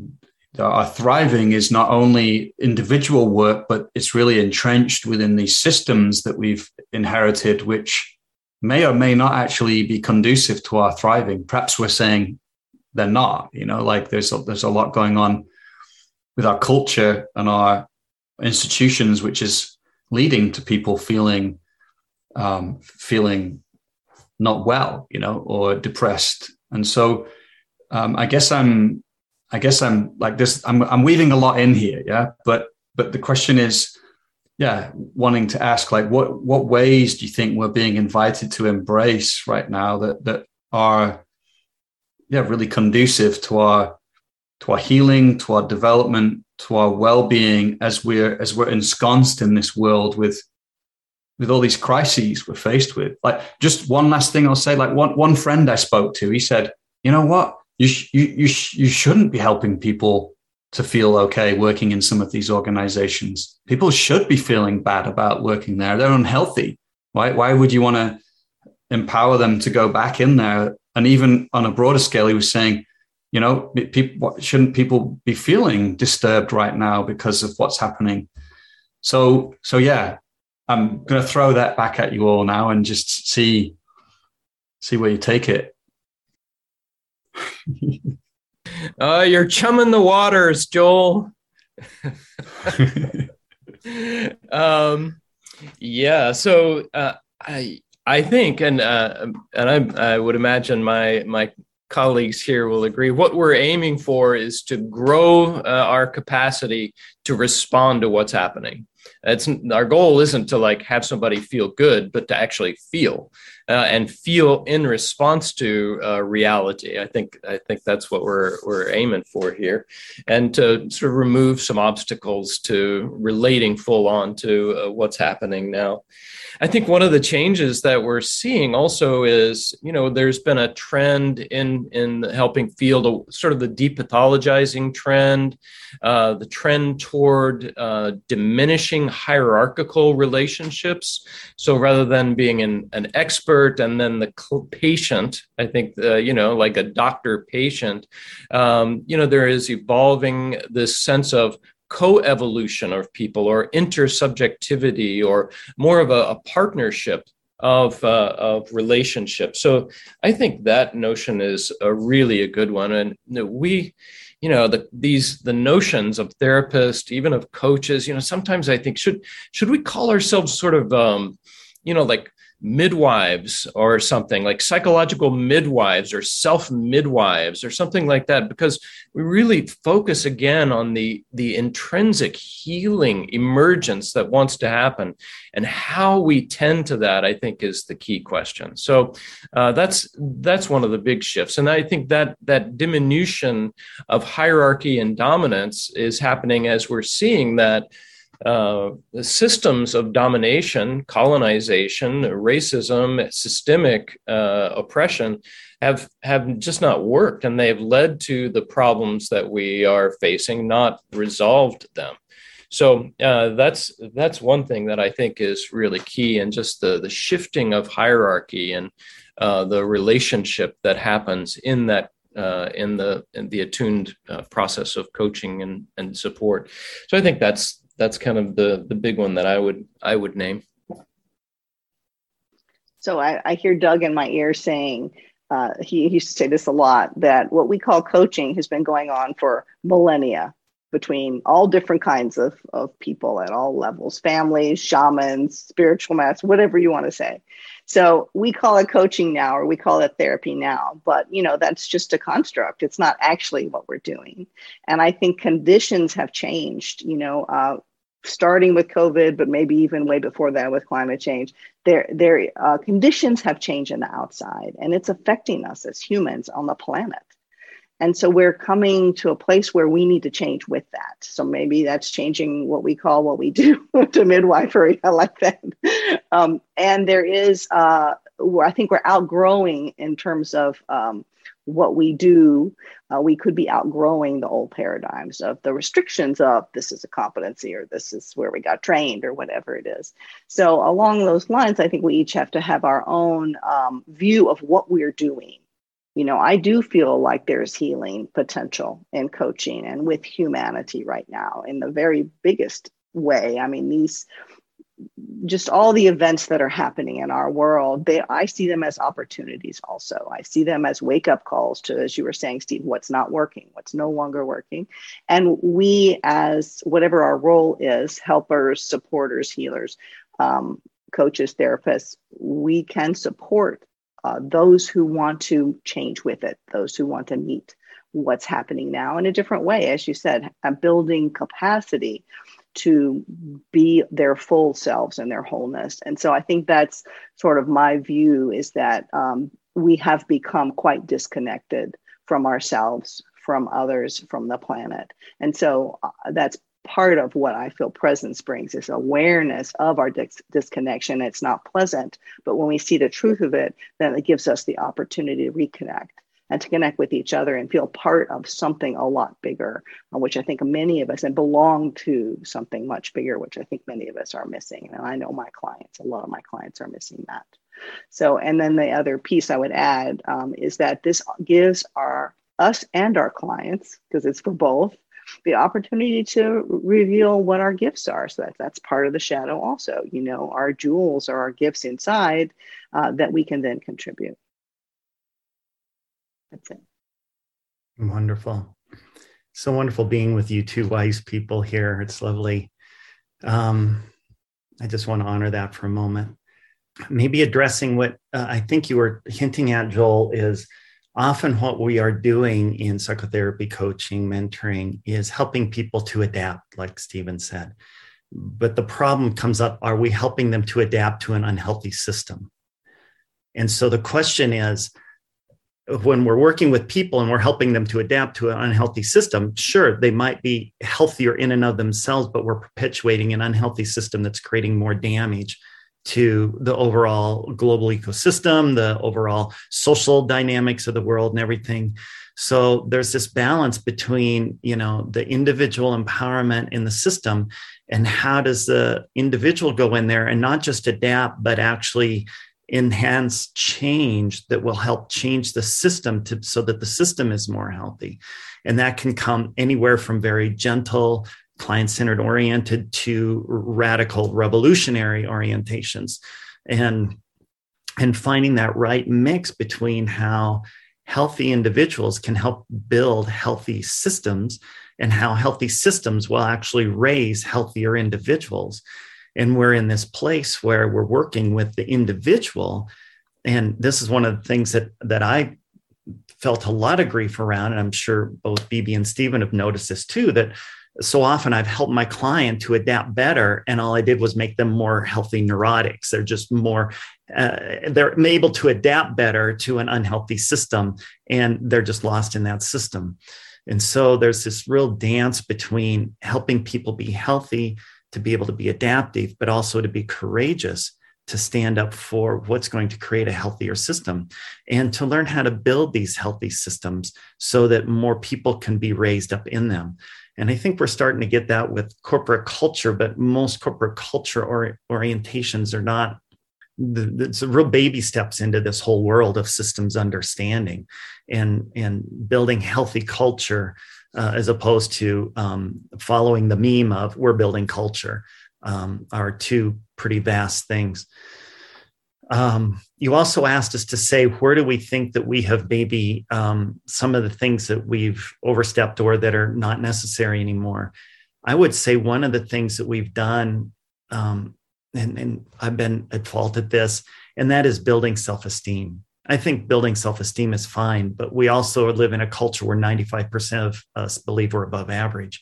our thriving is not only individual work but it's really entrenched within these systems that we've inherited which may or may not actually be conducive to our thriving. Perhaps we're saying they're not you know like there's a, there's a lot going on with our culture and our institutions, which is leading to people feeling um, feeling not well, you know, or depressed. And so, um, I guess I'm, I guess I'm like this. I'm, I'm weaving a lot in here, yeah. But but the question is, yeah, wanting to ask like, what what ways do you think we're being invited to embrace right now that that are, yeah, really conducive to our to our healing, to our development, to our well-being as we're as we're ensconced in this world with with all these crises we're faced with. Like just one last thing I'll say, like one one friend I spoke to, he said, you know what, you sh- you you, sh- you shouldn't be helping people to feel okay working in some of these organizations. People should be feeling bad about working there. They're unhealthy. Why why would you want to empower them to go back in there? And even on a broader scale, he was saying, you know people shouldn't people be feeling disturbed right now because of what's happening? So so yeah i'm going to throw that back at you all now and just see see where you take it. Uh, you're chumming the waters joel. Um, yeah so uh, i i think and uh, and I, I would imagine my my colleagues here will agree. What we're aiming for is to grow uh, our capacity to respond to what's happening. It's our goal isn't to like have somebody feel good, but to actually feel uh, and feel in response to uh, reality. I think I think that's what we're we're aiming for here, and to sort of remove some obstacles to relating full on to uh, what's happening now. I think one of the changes that we're seeing also is, you know, there's been a trend in in helping field, sort of the depathologizing trend, uh, the trend toward uh, diminishing hierarchical relationships. So rather than being an, an expert and then the patient, I think, uh, you know, like a doctor patient, um, you know, there is evolving this sense of co-evolution of people or intersubjectivity or more of a, a partnership of uh, of relationships. So I think that notion is a really a good one, and we, you know, the these the notions of therapists, even of coaches. You know, sometimes I think should should we call ourselves sort of, um, you know, like midwives or something like psychological midwives or self midwives or something like that because we really focus again on the the intrinsic healing emergence that wants to happen. And how we tend to that i think is the key question. So uh, that's that's one of the big shifts. And i think that that diminution of hierarchy and dominance is happening as we're seeing that uh, systems of domination, colonization, racism, systemic uh, oppression have have just not worked, and they've led to the problems that we are facing, not resolved them. So uh, that's that's one thing that I think is really key, and just the the shifting of hierarchy and uh, the relationship that happens in that uh, in the in the attuned uh, process of coaching and and support. So I think that's that's kind of the the big one that I would I would name. So I, I hear Doug in my ear saying uh, he, he used to say this a lot that what we call coaching has been going on for millennia between all different kinds of, of people at all levels families shamans spiritual masters whatever you want to say. So we call it coaching now or we call it therapy now but you know that's just a construct. It's not actually what we're doing. And i think conditions have changed you know uh, starting with covid but maybe even way before that with climate change their their uh, conditions have changed in the outside and it's affecting us as humans on the planet And so we're coming to a place where we need to change with that. So maybe that's changing what we call what we do to midwifery. I like that. Um, and there is, uh, I think we're outgrowing in terms of um, what we do, uh, we could be outgrowing the old paradigms of the restrictions of this is a competency or this is where we got trained or whatever it is. So, along those lines, I think we each have to have our own um, view of what we're doing. You know, I do feel like there's healing potential in coaching and with humanity right now in the very biggest way. I mean, these just all the events that are happening in our world they i see them as opportunities also. I see them as wake up calls to as you were saying steve what's not working what's no longer working. And we as whatever our role is helpers supporters healers um, coaches therapists we can support uh, those who want to change with it those who want to meet what's happening now in a different way. As you said building capacity to be their full selves and their wholeness. And so I think that's sort of my view is that um, we have become quite disconnected from ourselves, from others, from the planet. And so uh, that's part of what I feel presence brings is awareness of our dis- disconnection. It's not pleasant, but when we see the truth of it, then it gives us the opportunity to reconnect and to connect with each other and feel part of something a lot bigger, uh, which I think many of us and belong to something much bigger, which I think many of us are missing. And I know my clients, a lot of my clients are missing that. So, and then the other piece I would add um, is that this gives our us and our clients, because it's for both, the opportunity to reveal what our gifts are. So that, that's part of the shadow, also. You know, our jewels are our gifts inside uh, that we can then contribute. That's it. Wonderful. So wonderful being with you two wise people here. It's lovely. Um, I just want to honor that for a moment. Maybe addressing what uh, I think you were hinting at, Joel, is often what we are doing in psychotherapy, coaching, mentoring is helping people to adapt, like Stephen said. But the problem comes up are we helping them to adapt to an unhealthy system? And so the question is when we're working with people and we're helping them to adapt to an unhealthy system, sure, they might be healthier in and of themselves, but we're perpetuating an unhealthy system that's creating more damage to the overall global ecosystem, the overall social dynamics of the world and everything. So there's this balance between, you know, the individual empowerment in the system and how does the individual go in there and not just adapt, but actually enhance change that will help change the system to, so that the system is more healthy. And that can come anywhere from very gentle, client centered oriented to radical revolutionary orientations. And, and finding that right mix between how healthy individuals can help build healthy systems and how healthy systems will actually raise healthier individuals and we're in this place where we're working with the individual. And this is one of the things that that i felt a lot of grief around and i'm sure both bb and stephen have noticed this too that so often i've helped my client to adapt better and all i did was make them more healthy neurotics. They're just more uh, they're able to adapt better to an unhealthy system and they're just lost in that system. And so there's this real dance between helping people be healthy to be able to be adaptive, but also to be courageous to stand up for what's going to create a healthier system and to learn how to build these healthy systems so that more people can be raised up in them. And I think we're starting to get that with corporate culture, but most corporate culture or orientations are not. It's real baby steps into this whole world of systems understanding and, and building healthy culture uh, as opposed to um, following the meme of we're building culture um, are two pretty vast things. Um, you also asked us to say where do we think that we have maybe um, some of the things that we've overstepped or that are not necessary anymore. I would say one of the things that we've done, um, and, and I've been at fault at this, and that is building self esteem. I think building self esteem is fine, but we also live in a culture where 95% of us believe we're above average.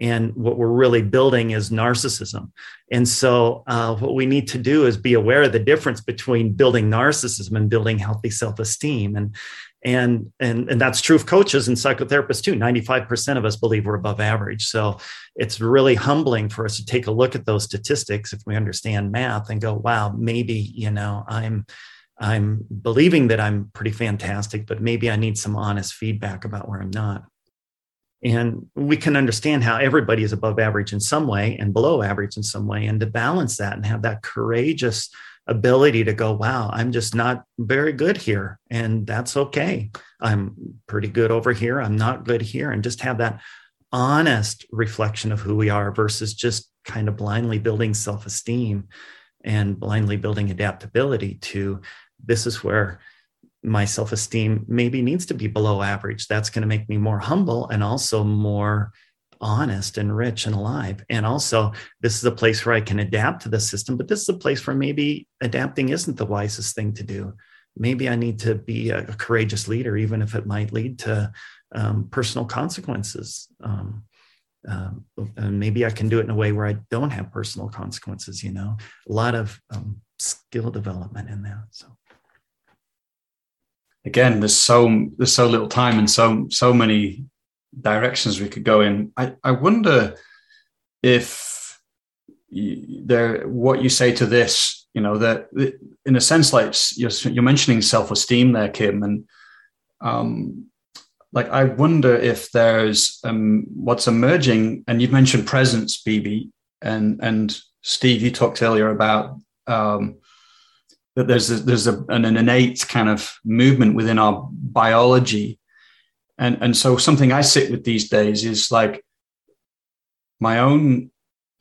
and what we're really building is narcissism and so uh, what we need to do is be aware of the difference between building narcissism and building healthy self-esteem and and and and that's true of coaches and psychotherapists too. 95% of us believe we're above average. So it's really humbling for us to take a look at those statistics if we understand math and go wow maybe you know i'm i'm believing that i'm pretty fantastic but maybe i need some honest feedback about where i'm not. And we can understand how everybody is above average in some way and below average in some way and to balance that and have that courageous ability to go, wow, I'm just not very good here. And that's okay. I'm pretty good over here. I'm not good here. And just have that honest reflection of who we are versus just kind of blindly building self esteem and blindly building adaptability to this is where my self esteem maybe needs to be below average. That's going to make me more humble and also more honest and rich and alive. And also, this is a place where I can adapt to the system, but this is a place where maybe adapting isn't the wisest thing to do. Maybe I need to be a, courageous leader, even if it might lead to um, personal consequences. Um, um, and maybe I can do it in a way where I don't have personal consequences. You know, a lot of um, skill development in that. So again, there's so there's so little time and so so many directions we could go in. I, I wonder if there what you say to this, you know, that in a sense, like you're, you're mentioning self esteem there, Kim, and um, like I wonder if there's um, what's emerging, and you've mentioned presence, BB, and and Steve, you talked earlier about um, that there's a, there's a, an innate kind of movement within our biology and and so something i sit with these days is like my own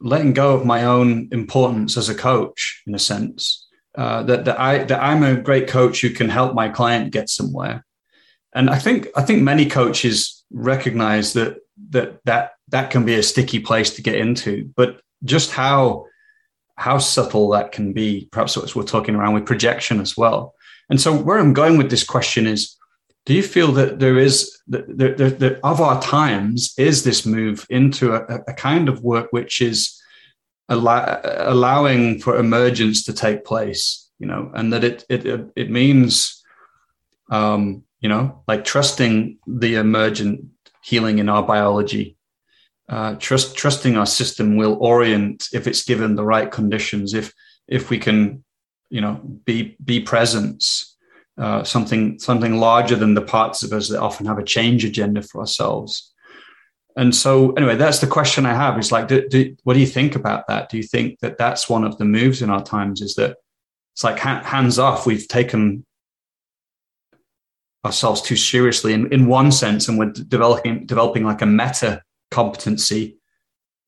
letting go of my own importance as a coach in a sense. Uh, that that i that i'm a great coach who can help my client get somewhere. And i think i think many coaches recognize that that that that can be a sticky place to get into. But just how how subtle that can be perhaps what we're talking around with projection as well. And so where i'm going with this question is do you feel that there is that, of our times is this move into a, a kind of work which is allow, allowing for emergence to take place you know and that it it it means um you know like trusting the emergent healing in our biology. Uh, trust trusting our system will orient if it's given the right conditions if if we can you know be be presence uh, something something larger than the parts of us that often have a change agenda for ourselves. And so, anyway, that's the question I have: is like, do, do, what do you think about that? Do you think that that's one of the moves in our times? Is that it's like ha- hands off? We've taken ourselves too seriously in, in one sense, and we're developing developing like a meta competency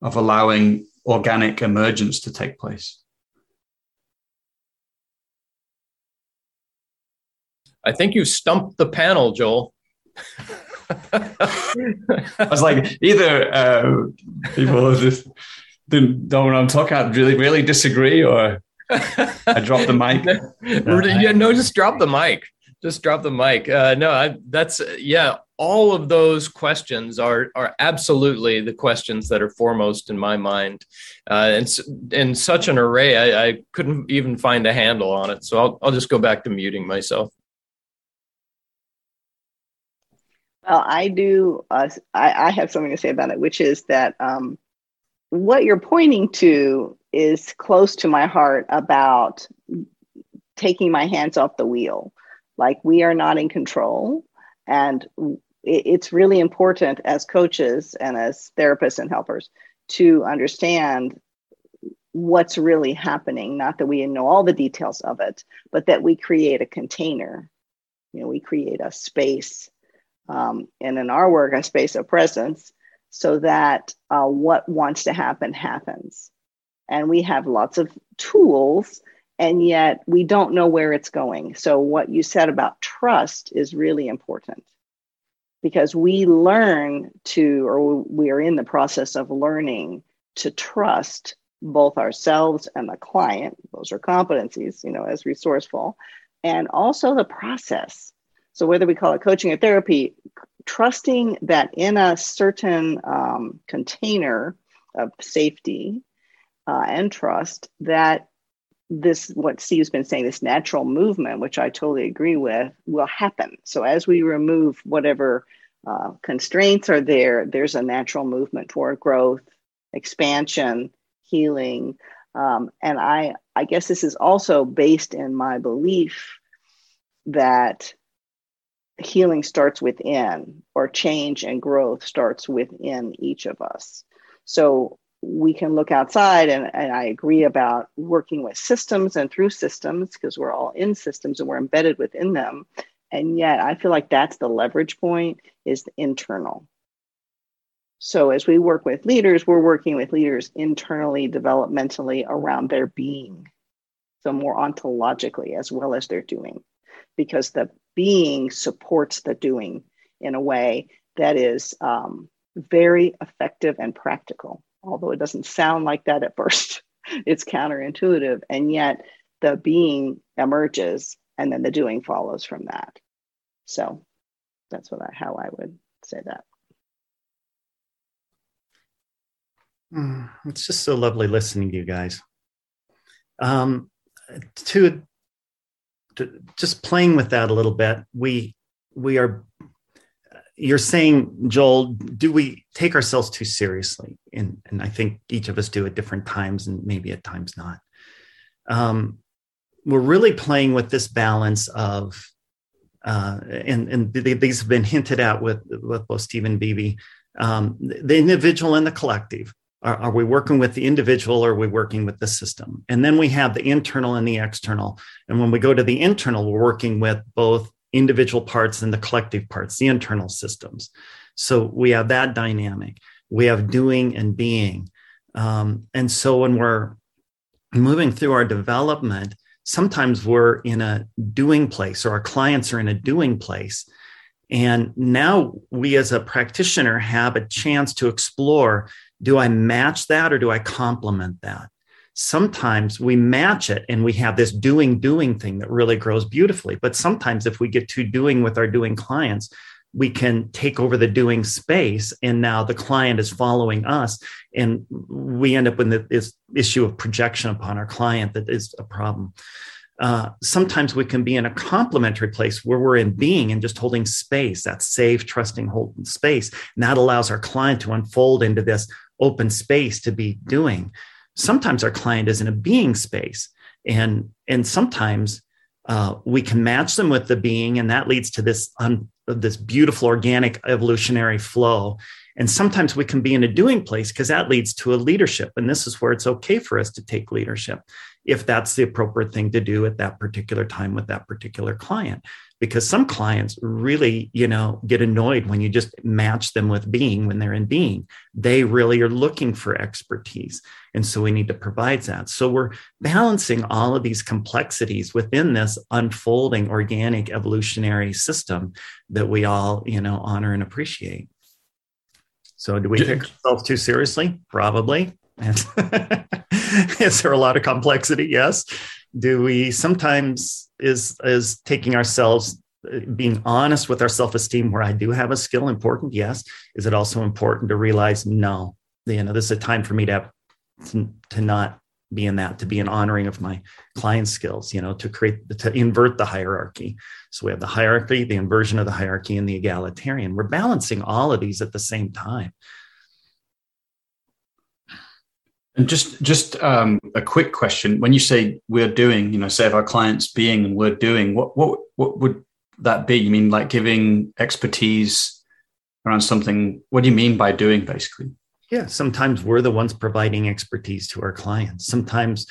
of allowing organic emergence to take place. I think you stumped the panel, Joel. I was like, either uh, people just don't know what I'm talking about, really, really disagree, or I dropped the mic. yeah, no, just drop the mic. Just drop the mic. Uh, no, I, that's yeah. All of those questions are are absolutely the questions that are foremost in my mind, uh, and in such an array, I, I couldn't even find a handle on it. So I'll I'll just go back to muting myself. Well, I do. Uh, I, I, have something to say about it, which is that um, what you're pointing to is close to my heart about taking my hands off the wheel. Like we are not in control. And it, it's really important as coaches and as therapists and helpers to understand what's really happening. Not that we know all the details of it, but that we create a container. You know, we create a space um, and in our work, a space of presence so that uh, what wants to happen happens. And we have lots of tools, and yet we don't know where it's going. So, what you said about trust is really important because we learn to, or we are in the process of learning to trust both ourselves and the client. Those are competencies, you know, as resourceful, and also the process So whether we call it coaching or therapy, trusting that in a certain um, container of safety uh, and trust that this what steve's been saying this natural movement which i totally agree with will happen. So as we remove whatever uh, constraints are there there's a natural movement toward growth expansion healing. Um, and i i guess this is also based in my belief that healing starts within or change and growth starts within each of us. So we can look outside and, and i agree about working with systems and through systems because we're all in systems and we're embedded within them. And yet i feel like that's the leverage point is the internal. So as we work with leaders we're working with leaders internally developmentally around their being. So more ontologically as well as their doing. Because the being supports the doing in a way that is um, very effective and practical although it doesn't sound like that at first. it's counterintuitive. And yet the being emerges and then the doing follows from that. So that's what I, how I would say that. Mm, it's just so lovely listening to you guys. Um, to, to just playing with that a little bit, we we are you're saying, Joel, do we take ourselves too seriously? And, and I think each of us do at different times and maybe at times not. Um, we're really playing with this balance of, uh, and, and these have been hinted at with, with both and Bibi, um, the individual and the collective. Are, are, we working with the individual or are we working with the system? And then we have the internal and the external. And when we go to the internal, we're working with both individual parts and the collective parts, the internal systems. So we have that dynamic. We have doing and being. Um, and so when we're moving through our development, sometimes we're in a doing place or our clients are in a doing place. And now we as a practitioner have a chance to explore do I match that or do I complement that? sometimes we match it and we have this doing doing thing that really grows beautifully. But sometimes if we get too doing with our doing clients we can take over the doing space and now the client is following us and we end up with this issue of projection upon our client that is a problem. Uh, sometimes we can be in a complementary place where we're in being and just holding space that safe trusting holding space. And that allows our client to unfold into this open space to be doing. Sometimes our client is in a being space and and sometimes uh, we can match them with the being and that leads to this un, this beautiful organic evolutionary flow. And sometimes we can be in a doing place because that leads to a leadership and this is where it's okay for us to take leadership if that's the appropriate thing to do at that particular time with that particular client because some clients really you know get annoyed when you just match them with being when they're in being. They really are looking for expertise. And so we need to provide that. So we're balancing all of these complexities within this unfolding organic evolutionary system that we all you know honor and appreciate. So do we take ourselves too seriously? Probably. Is there a lot of complexity? Yes. Do we sometimes is is taking ourselves uh, being honest with our self-esteem where i do have a skill important yes. Is it also important to realize no you know this is a time for me to have to, to not be in that to be an honoring of my client skills you know to create to invert the hierarchy. So we have the hierarchy the inversion of the hierarchy and the egalitarian. We're balancing all of these at the same time and just just um, a quick question: When you say we're doing, you know, say if our clients being and we're doing, what what what would that be? You mean like giving expertise around something? What do you mean by doing, basically? Yeah, sometimes we're the ones providing expertise to our clients. Sometimes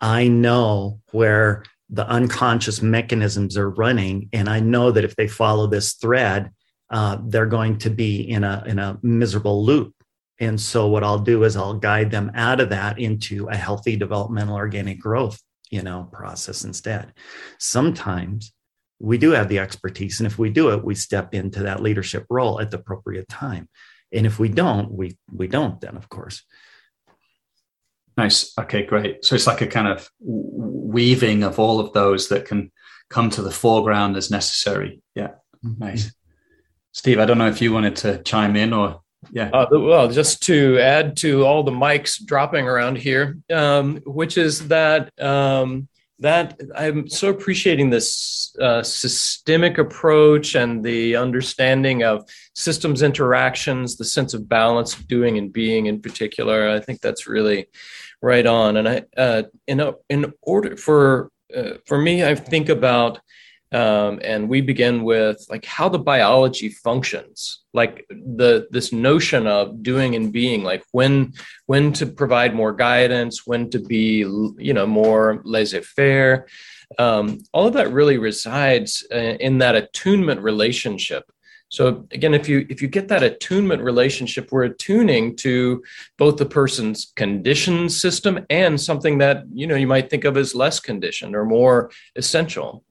I know where the unconscious mechanisms are running, and I know that if they follow this thread, uh, they're going to be in a in a miserable loop and so what I'll do is I'll guide them out of that into a healthy developmental organic growth, you know, process instead. Sometimes we do have the expertise and if we do it, we step into that leadership role at the appropriate time. And if we don't, we we don't then of course. Nice. Okay, great. So it's like a kind of weaving of all of those that can come to the foreground as necessary. Yeah, mm-hmm. nice. Steve, I don't know if you wanted to chime in or yeah. Uh, well, just to add to all the mics dropping around here, um, which is that um, that I'm so appreciating this uh, systemic approach and the understanding of systems interactions, the sense of balance of doing and being in particular. I think that's really right on. And I, uh, in a, in order for uh, for me, I think about um, and we begin with like how the biology functions like the this notion of doing and being like when when to provide more guidance when to be you know more laissez-faire. Um, all of that really resides uh, in that attunement relationship. So again if you if you get that attunement relationship we're attuning to both the person's conditioned system and something that you know you might think of as less conditioned or more essential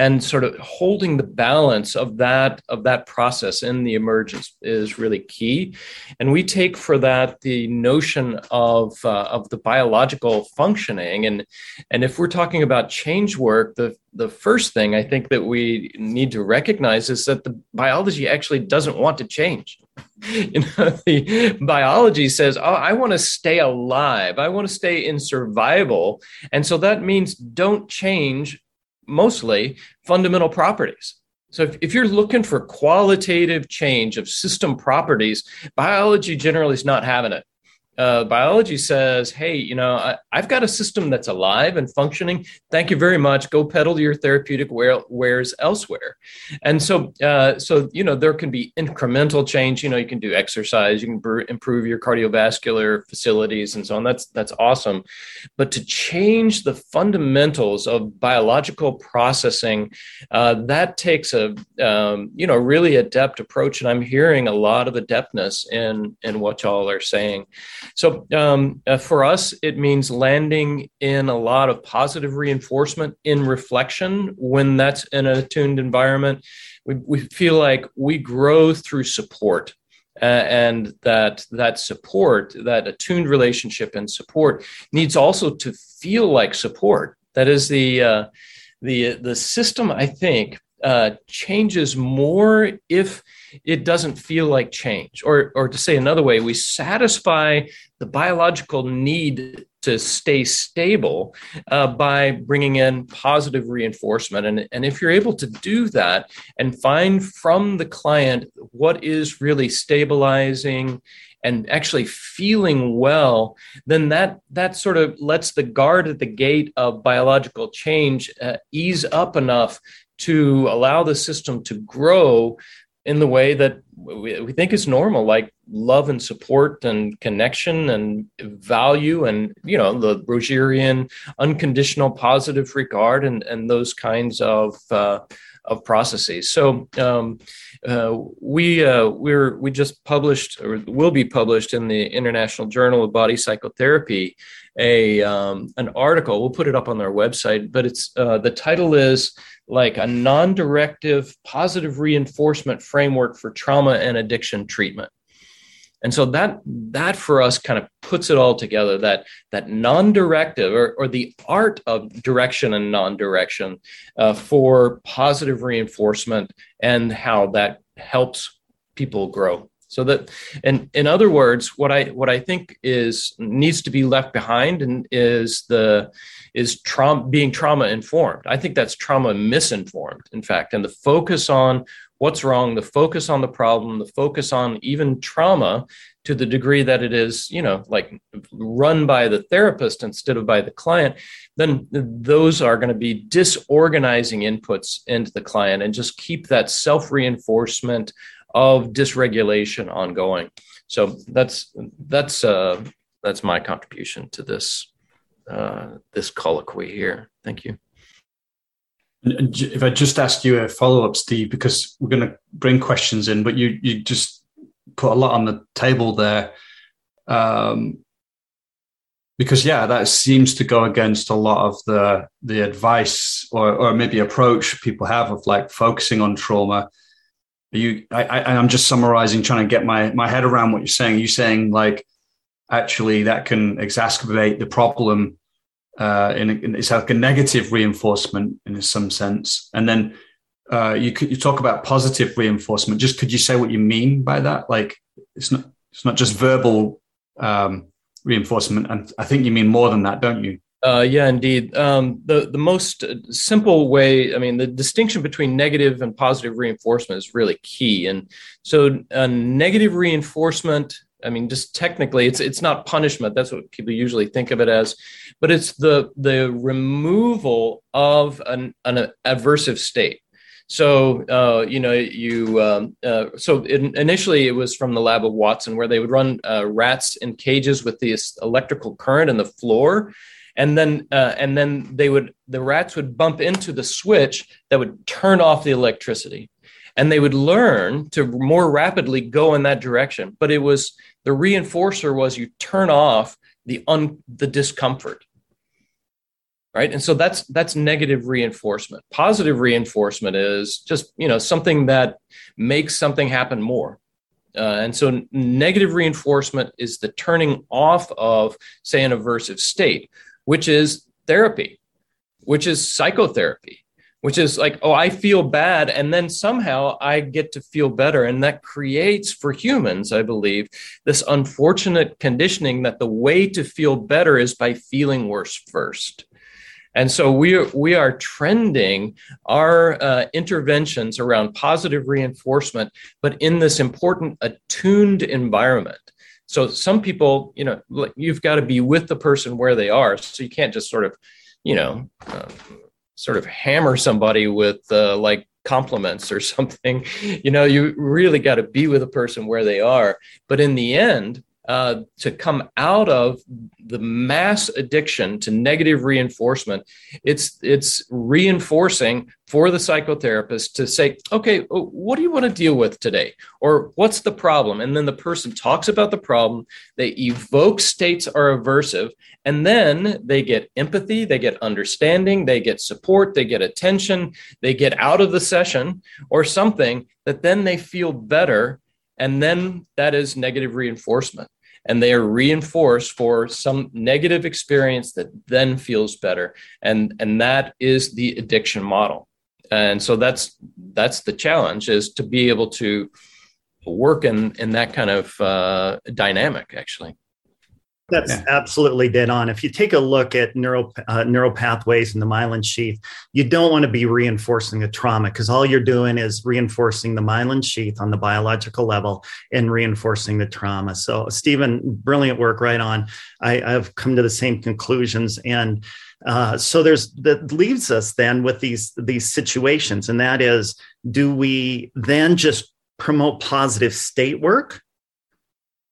and sort of holding the balance of that of that process in the emergence is really key. And we take for that the notion of uh, of the biological functioning. And and if we're talking about change work the the first thing i think that we need to recognize is that the biology actually doesn't want to change. You know the biology says oh i want to stay alive. I want to stay in survival. And so that means don't change mostly fundamental properties. So if, if, you're looking for qualitative change of system properties, biology generally is not having it uh, biology says, hey, you know, I, have got a system that's alive and functioning. Thank you very much. Go peddle your therapeutic wares elsewhere. And so, uh, so you know, there can be incremental change. You know, you can do exercise, you can improve your cardiovascular facilities, and so on. That's that's awesome. But to change the fundamentals of biological processing, uh, that takes a um, you know really adept approach. And I'm hearing a lot of adeptness in in what y'all are saying. So um, uh, for us, it means landing in a lot of positive reinforcement in reflection when that's in a tuned environment. We, we feel like we grow through support. Uh, and that that support, that attuned relationship and support, needs also to feel like support. That is the uh, the the system. I think uh, changes more if it doesn't feel like change. Or, or to say another way, we satisfy the biological need to stay stable uh, by bringing in positive reinforcement. And, and if you're able to do that and find from the client what is really stabilizing and actually feeling well, then that that sort of lets the guard at the gate of biological change uh, ease up enough to allow the system to grow in the way that we, think is normal, like love and support and connection and value and you know the Rogerian unconditional positive regard and and those kinds of uh, of processes. So um, uh, we uh, we're we just published or will be published in the International Journal of Body Psychotherapy a um, an article. We'll put it up on our website, but it's uh, the title is like a non-directive positive reinforcement framework for trauma and addiction treatment and so that that for us kind of puts it all together that that non-directive or, or the art of direction and non-direction uh, for positive reinforcement and how that helps people grow. So that and in other words what i what i think is needs to be left behind and is the is trauma being trauma informed i think that's trauma misinformed in fact. And the focus on what's wrong the focus on the problem the focus on even trauma to the degree that it is you know like run by the therapist instead of by the client then those are going to be disorganizing inputs into the client and just keep that self reinforcement of dysregulation ongoing. So that's that's uh, that's my contribution to this uh, this colloquy here. Thank you. If I just ask you a follow up, Steve, because we're going to bring questions in, but you you just put a lot on the table there. Um, because yeah, that seems to go against a lot of the the advice or or maybe approach people have of like focusing on trauma you I, I i'm just summarizing trying to get my my head around what you're saying are you saying like actually that can exacerbate the problem uh, in, in, it's like a negative reinforcement in some sense, and then uh, you you talk about positive reinforcement. Just could you say what you mean by that? Like it's not it's not just verbal um, reinforcement, and I think you mean more than that, don't you? Uh, yeah, indeed. Um, the the most simple way, I mean, the distinction between negative and positive reinforcement is really key. And so, negative reinforcement, I mean, just technically, it's it's not punishment. That's what people usually think of it as, but it's the the removal of an, an aversive state. So uh, you know, you um, uh, so in, initially it was from the lab of Watson, where they would run uh, rats in cages with this electrical current in the floor, and then uh, and then they would the rats would bump into the switch that would turn off the electricity. And they would learn to more rapidly go in that direction. But it was the reinforcer was you turn off the un the discomfort right and so that's that's negative reinforcement positive reinforcement is just you know something that makes something happen more uh, and so negative reinforcement is the turning off of say an aversive state which is therapy, which is psychotherapy, which is like, oh, I feel bad. And then somehow I get to feel better. And that creates for humans, I believe, this unfortunate conditioning that the way to feel better is by feeling worse first. And so we are, we are trending our uh, interventions around positive reinforcement, but in this important attuned environment. So some people, you know, you've got to be with the person where they are. So you can't just sort of, you know, uh, sort of hammer somebody with uh, like compliments or something. You know, you really got to be with a person where they are. But in the end, uh, to come out of the mass addiction to negative reinforcement it's it's reinforcing for the psychotherapist to say okay oh, what do you want to deal with today? Or what's the problem? And then the person talks about the problem they evoke states are aversive and then they get empathy they get understanding they get support they get attention they get out of the session or something that then they feel better and then that is negative reinforcement and they are reinforced for some negative experience that then feels better. And and that is the addiction model. And so that's that's the challenge is to be able to work in in that kind of uh, dynamic actually that's yeah. absolutely dead on. If you take a look at neural uh, neural pathways in the myelin sheath, you don't want to be reinforcing the trauma because all you're doing is reinforcing the myelin sheath on the biological level and reinforcing the trauma. So, Stephen, brilliant work right on. I, I've come to the same conclusions and. Uh, so there's that leaves us then with these these situations, and that is, do we then just promote positive state work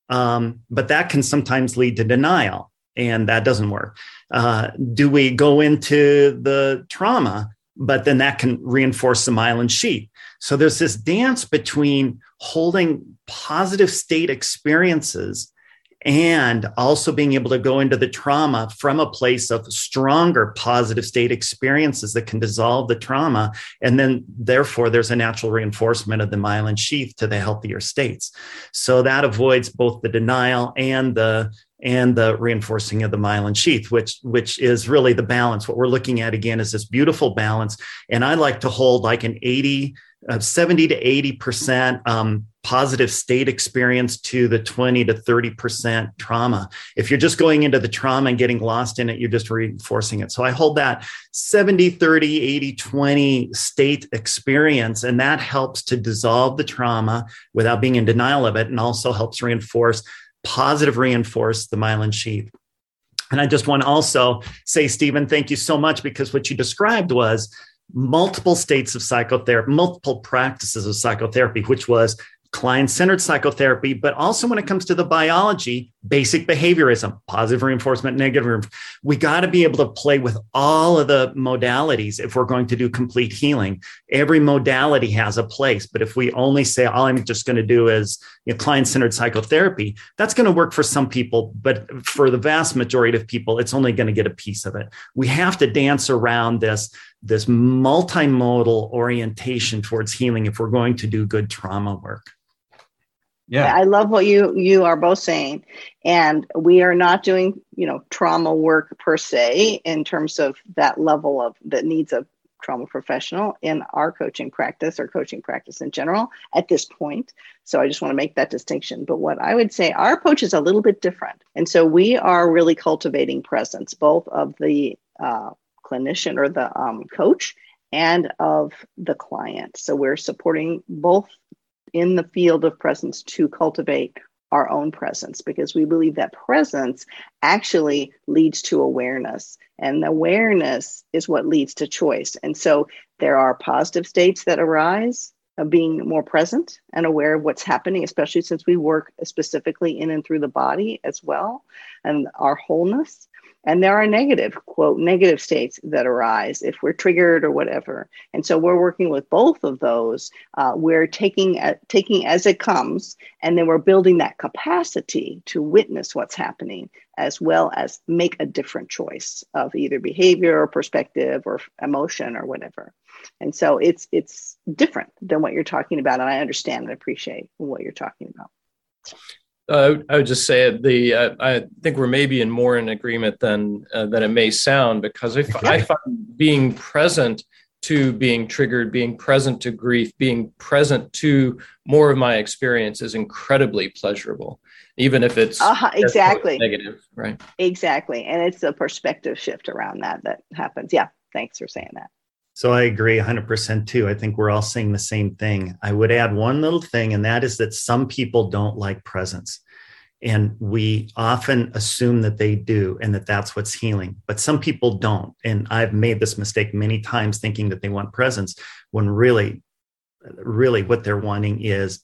um, but that can sometimes lead to denial, and that doesn't work. Uh, do we go into the trauma, but then that can reinforce the myelin sheath? So there's this dance between holding positive state experiences and also being able to go into the trauma from a place of stronger positive state experiences that can dissolve the trauma. And then, therefore, there's a natural reinforcement of the myelin sheath to the healthier states. So that avoids both the denial and the and the reinforcing of the myelin sheath, which which is really the balance. What we're looking at again is this beautiful balance, and I like to hold like an 80, uh, 70 to 80 percent um, positive state experience to the 20 to 30% trauma. If you're just going into the trauma and getting lost in it, you're just reinforcing it. So I hold that 70, 30, 80, 20 state experience, and that helps to dissolve the trauma without being in denial of it, and also helps reinforce, positive reinforce the myelin sheath. And I just want to also say, Stephen, thank you so much because what you described was multiple states of psychotherapy, multiple practices of psychotherapy, which was client centered psychotherapy, but also when it comes to the biology, basic behaviorism, positive reinforcement, negative reinforcement. We got to be able to play with all of the modalities if we're going to do complete healing. Every modality has a place, but if we only say, all I'm just going to do is you know, client centered psychotherapy, that's going to work for some people, but for the vast majority of people, it's only going to get a piece of it. We have to dance around this this multimodal orientation towards healing if we're going to do good trauma work. Yeah. I love what you you are both saying. And we are not doing, you know, trauma work per se in terms of that level of that needs a trauma professional in our coaching practice or coaching practice in general at this point. So I just want to make that distinction. But what I would say, our approach is a little bit different. And so we are really cultivating presence, both of the uh, clinician or the um, coach and of the client. So we're supporting both in the field of presence to cultivate our own presence because we believe that presence actually leads to awareness and awareness is what leads to choice. And so there are positive states that arise of being more present and aware of what's happening especially since we work specifically in and through the body as well and our wholeness and there are negative, quote, negative states that arise if we're triggered or whatever. And so we're working with both of those. Uh, we're taking, uh, taking as it comes, and then we're building that capacity to witness what's happening as well as make a different choice of either behavior or perspective or emotion or whatever. And so it's it's different than what you're talking about. And I understand and appreciate what you're talking about. Uh, I would just say the uh, I think we're maybe in more in agreement than uh, than it may sound because I, f- I find being present to being triggered, being present to grief, being present to more of my experience is incredibly pleasurable, even if it's uh-huh, exactly negative, right? Exactly, and it's a perspective shift around that that happens. Yeah, thanks for saying that. So I agree 100% too. I think we're all saying the same thing. I would add one little thing, and that is that some people don't like presence. And we often assume that they do and that that's what's healing. But some people don't. And I've made this mistake many times thinking that they want presence when really, really what they're wanting is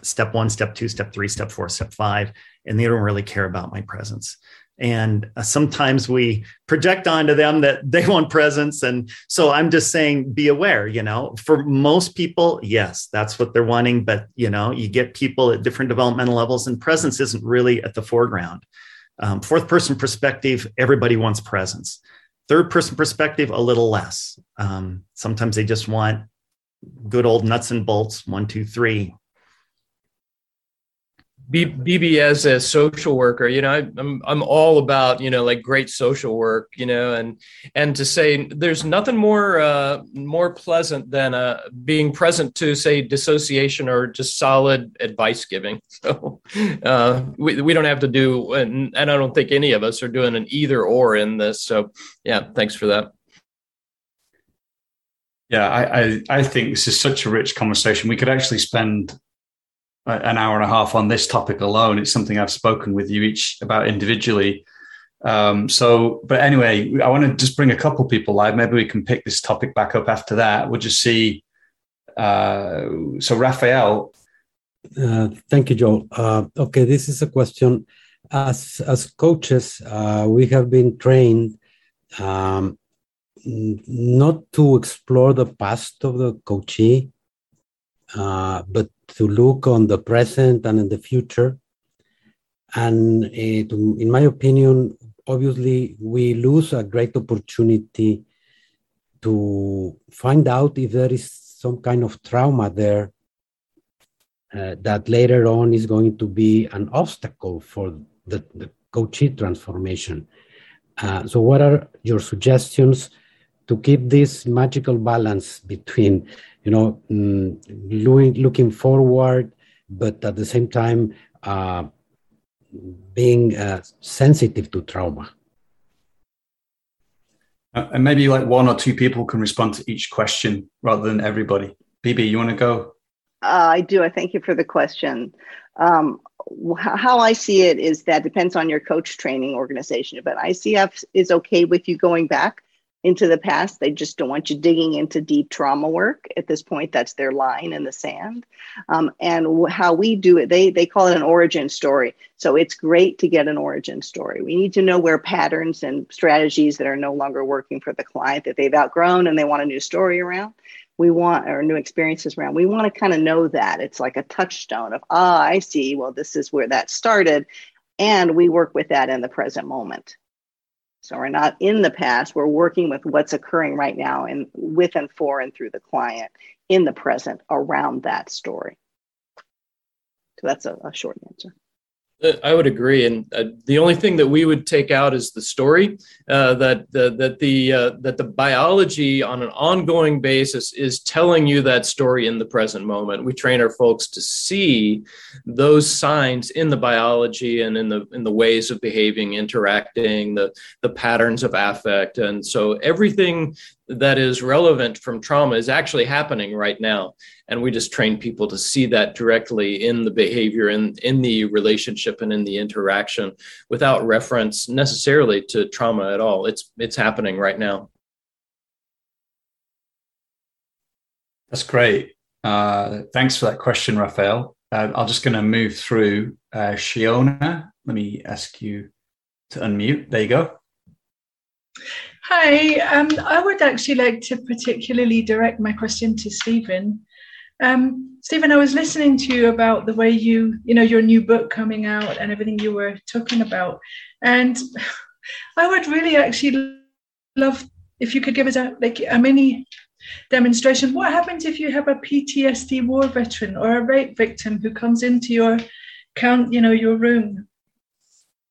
step one, step two, step three, step four, step five. And they don't really care about my presence and uh, sometimes we project onto them that they want presence and so i'm just saying be aware you know for most people yes that's what they're wanting. But you know you get people at different developmental levels and presence isn't really at the foreground. Um, fourth person perspective everybody wants presence third person perspective a little less. Um, sometimes they just want good old nuts and bolts one two three BB as a social worker, you know, I, am I'm, I'm all about you know like great social work, you know, and and to say there's nothing more uh, more pleasant than uh, being present to say dissociation or just solid advice giving. So uh, we we don't have to do, and, and I don't think any of us are doing an either or in this. So yeah, thanks for that. Yeah, I, I, I think this is such a rich conversation. We could actually spend an hour and a half on this topic alone. It's something I've spoken with you each about individually. Um, so, but anyway, I want to just bring a couple people live. Maybe we can pick this topic back up after that. We'll just see. Uh, so, Raphael. Uh, thank you, Joel. Uh, okay, this is a question. As as coaches, uh, we have been trained um, not to explore the past of the coachee, uh, but to look on the present and in the future. And it, in my opinion, obviously, we lose a great opportunity to find out if there is some kind of trauma there uh, that later on is going to be an obstacle for the, the coachee transformation. Uh, so, what are your suggestions to keep this magical balance between you know, mm, looking, looking forward, but at the same time, uh, being uh, sensitive to trauma. Uh, and maybe like one or two people can respond to each question rather than everybody. BB, you want to go? Uh, I do. I thank you for the question. Um, how I see it is that depends on your coach training organization, but ICF is okay with you going back into the past. They just don't want you digging into deep trauma work. At this point, that's their line in the sand. Um, and how we do it, they they call it an origin story. So it's great to get an origin story. We need to know where patterns and strategies that are no longer working for the client that they've outgrown and they want a new story around. We want or new experiences around. We want to kind of know that it's like a touchstone of ah, I see. Well, this is where that started, and we work with that in the present moment. So we're not in the past, we're working with what's occurring right now and with and for and through the client in the present around that story. So that's a, a short answer. I would agree, and uh, the only thing that we would take out is the story uh, that the, that the uh, that the biology on an ongoing basis is telling you that story in the present moment. We train our folks to see those signs in the biology and in the in the ways of behaving, interacting, the the patterns of affect, and so everything that is relevant from trauma is actually happening right now. And we just train people to see that directly in the behavior and in the relationship and in the interaction without reference necessarily to trauma at all. It's it's happening right now. That's great. Uh, thanks for that question raphael. Uh, i'm just going to move through uh, shiona. Let me ask you to unmute. There you go Hi, um, I would actually like to particularly direct my question to Stephen. Um, Stephen, I was listening to you about the way you, you know, your new book coming out and everything you were talking about. And I would really actually love if you could give us a like a mini demonstration. What happens if you have a PTSD war veteran or a rape victim who comes into your count, you know, your room?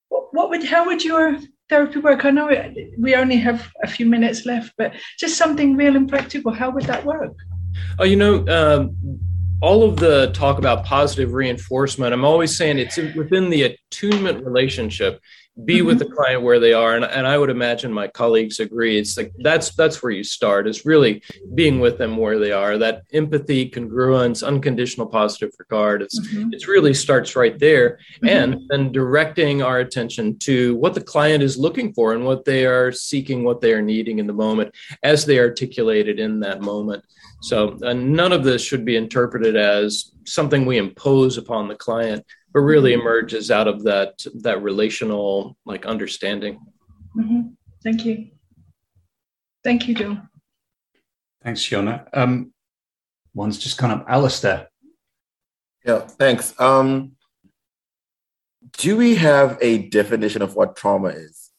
What, would how would your therapy work? I know we only have a few minutes left, but just something real and practical. How would that work? Oh, you know, um, all of the talk about positive reinforcement, I'm always saying it's within the attunement relationship be mm-hmm. with the client where they are and, and i would imagine my colleagues agree it's like that's that's where you start is really being with them where they are that empathy congruence unconditional positive regard it's mm-hmm. it's really starts right there mm-hmm. and then directing our attention to what the client is looking for and what they are seeking what they are needing in the moment as they articulated in that moment so uh, none of this should be interpreted as something we impose upon the client but really mm-hmm. emerges out of that that relational like understanding. Mm-hmm. thank you. Thank you joe. Thanks shiona um one's just kind of alistair. Yeah thanks. Um do we have a definition of what trauma is?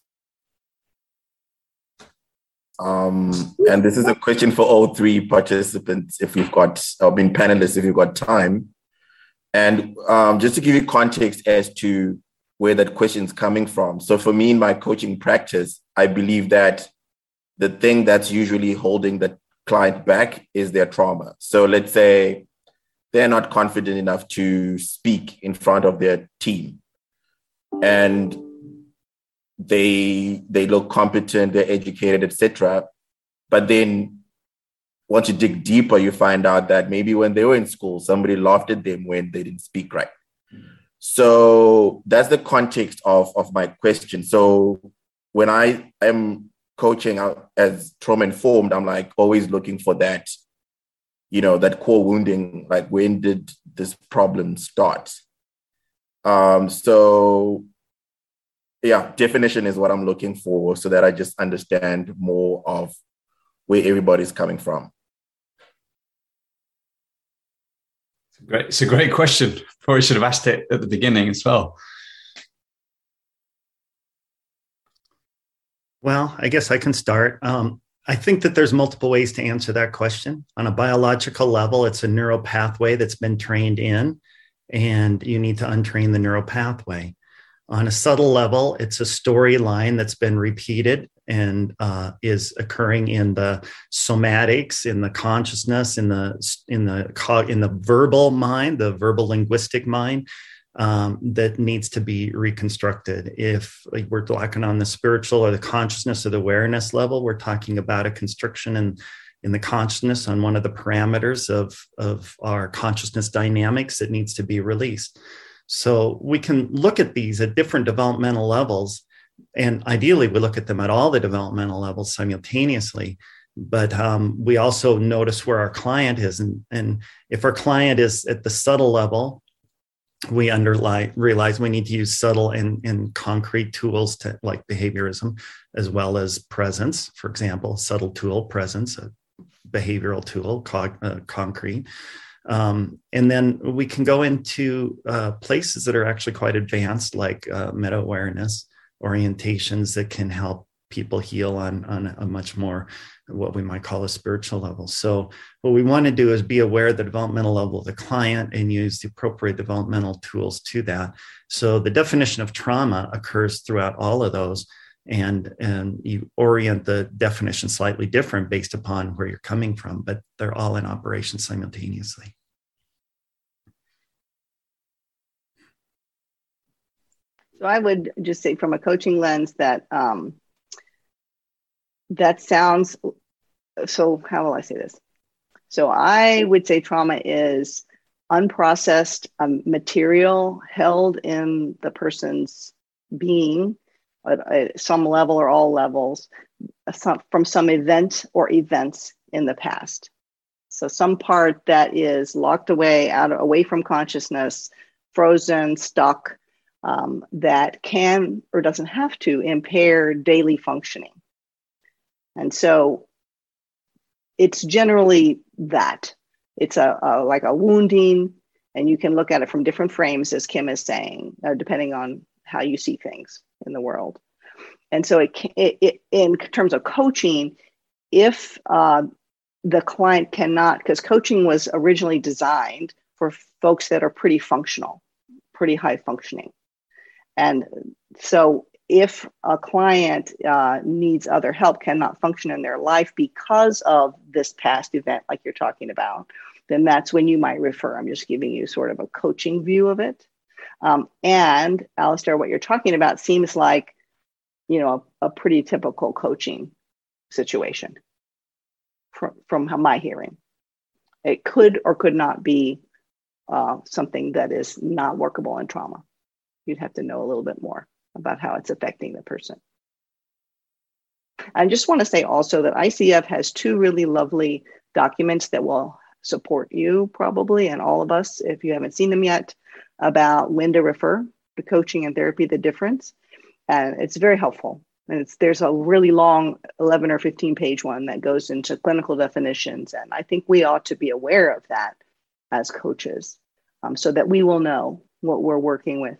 Um, and this is a question for all three participants if you've got, I mean, panelists, if you've got time. And um, just to give you context as to where that question is coming from. So for me in my coaching practice, I believe that the thing that's usually holding the client back is their trauma. So let's say they're not confident enough to speak in front of their team. And they they look competent, they're educated, etc. But then once you dig deeper, you find out that maybe when they were in school, somebody laughed at them when they didn't speak right. So that's the context of, of my question. So when I am coaching out as trauma informed, I'm like always looking for that, you know, that core wounding, like when did this problem start? Um, so yeah, definition is what I'm looking for so that I just understand more of where everybody's coming from. Great. It's a great question. Probably should have asked it at the beginning as well. Well, I guess I can start. Um, I think that there's multiple ways to answer that question. On a biological level, it's a neural pathway that's been trained in, and you need to untrain the neural pathway. On a subtle level, it's a storyline that's been repeated and uh, is occurring in the somatics, in the consciousness, in the in the in the verbal mind, the verbal linguistic mind. Um, that needs to be reconstructed. If we're talking on the spiritual or the consciousness or the awareness level, we're talking about a constriction in, in the consciousness on one of the parameters of, of our consciousness dynamics that needs to be released. So we can look at these at different developmental levels and ideally we look at them at all the developmental levels simultaneously. But um, we also notice where our client is and, and if our client is at the subtle level we underlie realize we need to use subtle and, and concrete tools to like behaviorism as well as presence. For example subtle tool presence a behavioral tool co- uh, concrete. Um, and then we can go into uh, places that are actually quite advanced like uh, meta awareness orientations that can help people heal on, on a much more what we might call a spiritual level. So what we want to do is be aware of the developmental level of the client and use the appropriate developmental tools to that. So the definition of trauma occurs throughout all of those. And, and you orient the definition slightly different based upon where you're coming from, but they're all in operation simultaneously. So I would just say from a coaching lens that um, that sounds so how will I say this? So I would say trauma is unprocessed um, material held in the person's being at, at, some level or all levels some, from some event or events in the past. So some part that is locked away out away from consciousness, frozen, stuck, um, that can or doesn't have to impair daily functioning. And so it's generally that it's a, a, like a wounding, and you can look at it from different frames, as Kim is saying, uh, depending on how you see things in the world. And so, it, it, it in terms of coaching, if uh, the client cannot, because coaching was originally designed for folks that are pretty functional, pretty high functioning. And so if a client uh, needs other help, cannot function in their life because of this past event, like you're talking about, then that's when you might refer. I'm just giving you sort of a coaching view of it. Um, and Alistair, what you're talking about seems like, you know, a, a pretty typical coaching situation from, from my hearing. It could or could not be uh, something that is not workable in trauma you'd have to know a little bit more about how it's affecting the person. I just want to say also that ICF has two really lovely documents that will support you probably and all of us if you haven't seen them yet about when to refer to coaching and therapy the difference. And it's very helpful. And it's there's a really long 11 or 15 page one that goes into clinical definitions. And i think we ought to be aware of that as coaches um, so that we will know what we're working with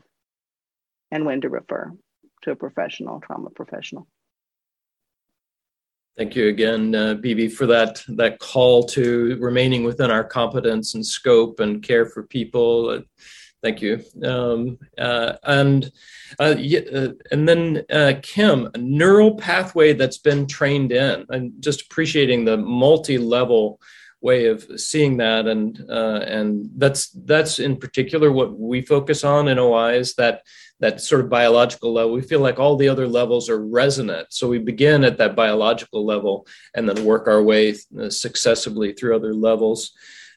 and when to refer to a professional, trauma professional. Thank you again, uh, Bibi, for that that call to remaining within our competence and scope and care for people. Uh, thank you. Um, uh, and uh, uh, and then uh, Kim, a neural pathway that's been trained in. I'm just appreciating the multi-level way of seeing that and uh, and that's that's in particular what we focus on in OI is that that sort of biological level, we feel like all the other levels are resonant. So we begin at that biological level and then work our way uh, successively through other levels.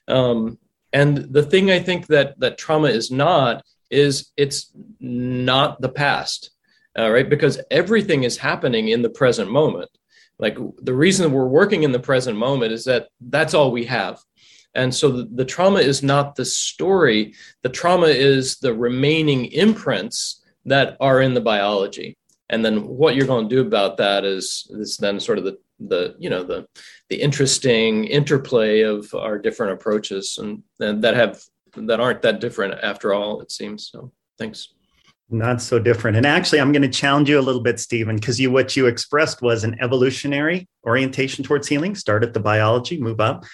Um, and the thing I think that that trauma is not is it's not the past, uh, right? Because everything is happening in the present moment. Like the reason we're working in the present moment is that that's all we have. And so the, the, trauma is not the story, the trauma is the remaining imprints that are in the biology. And then what you're going to do about that is, is then sort of the, the you know the the interesting interplay of our different approaches and, and that have that aren't that different after all it seems so thanks not so different. And actually i'm going to challenge you a little bit stephen because you what you expressed was an evolutionary orientation towards healing. Start at the biology move up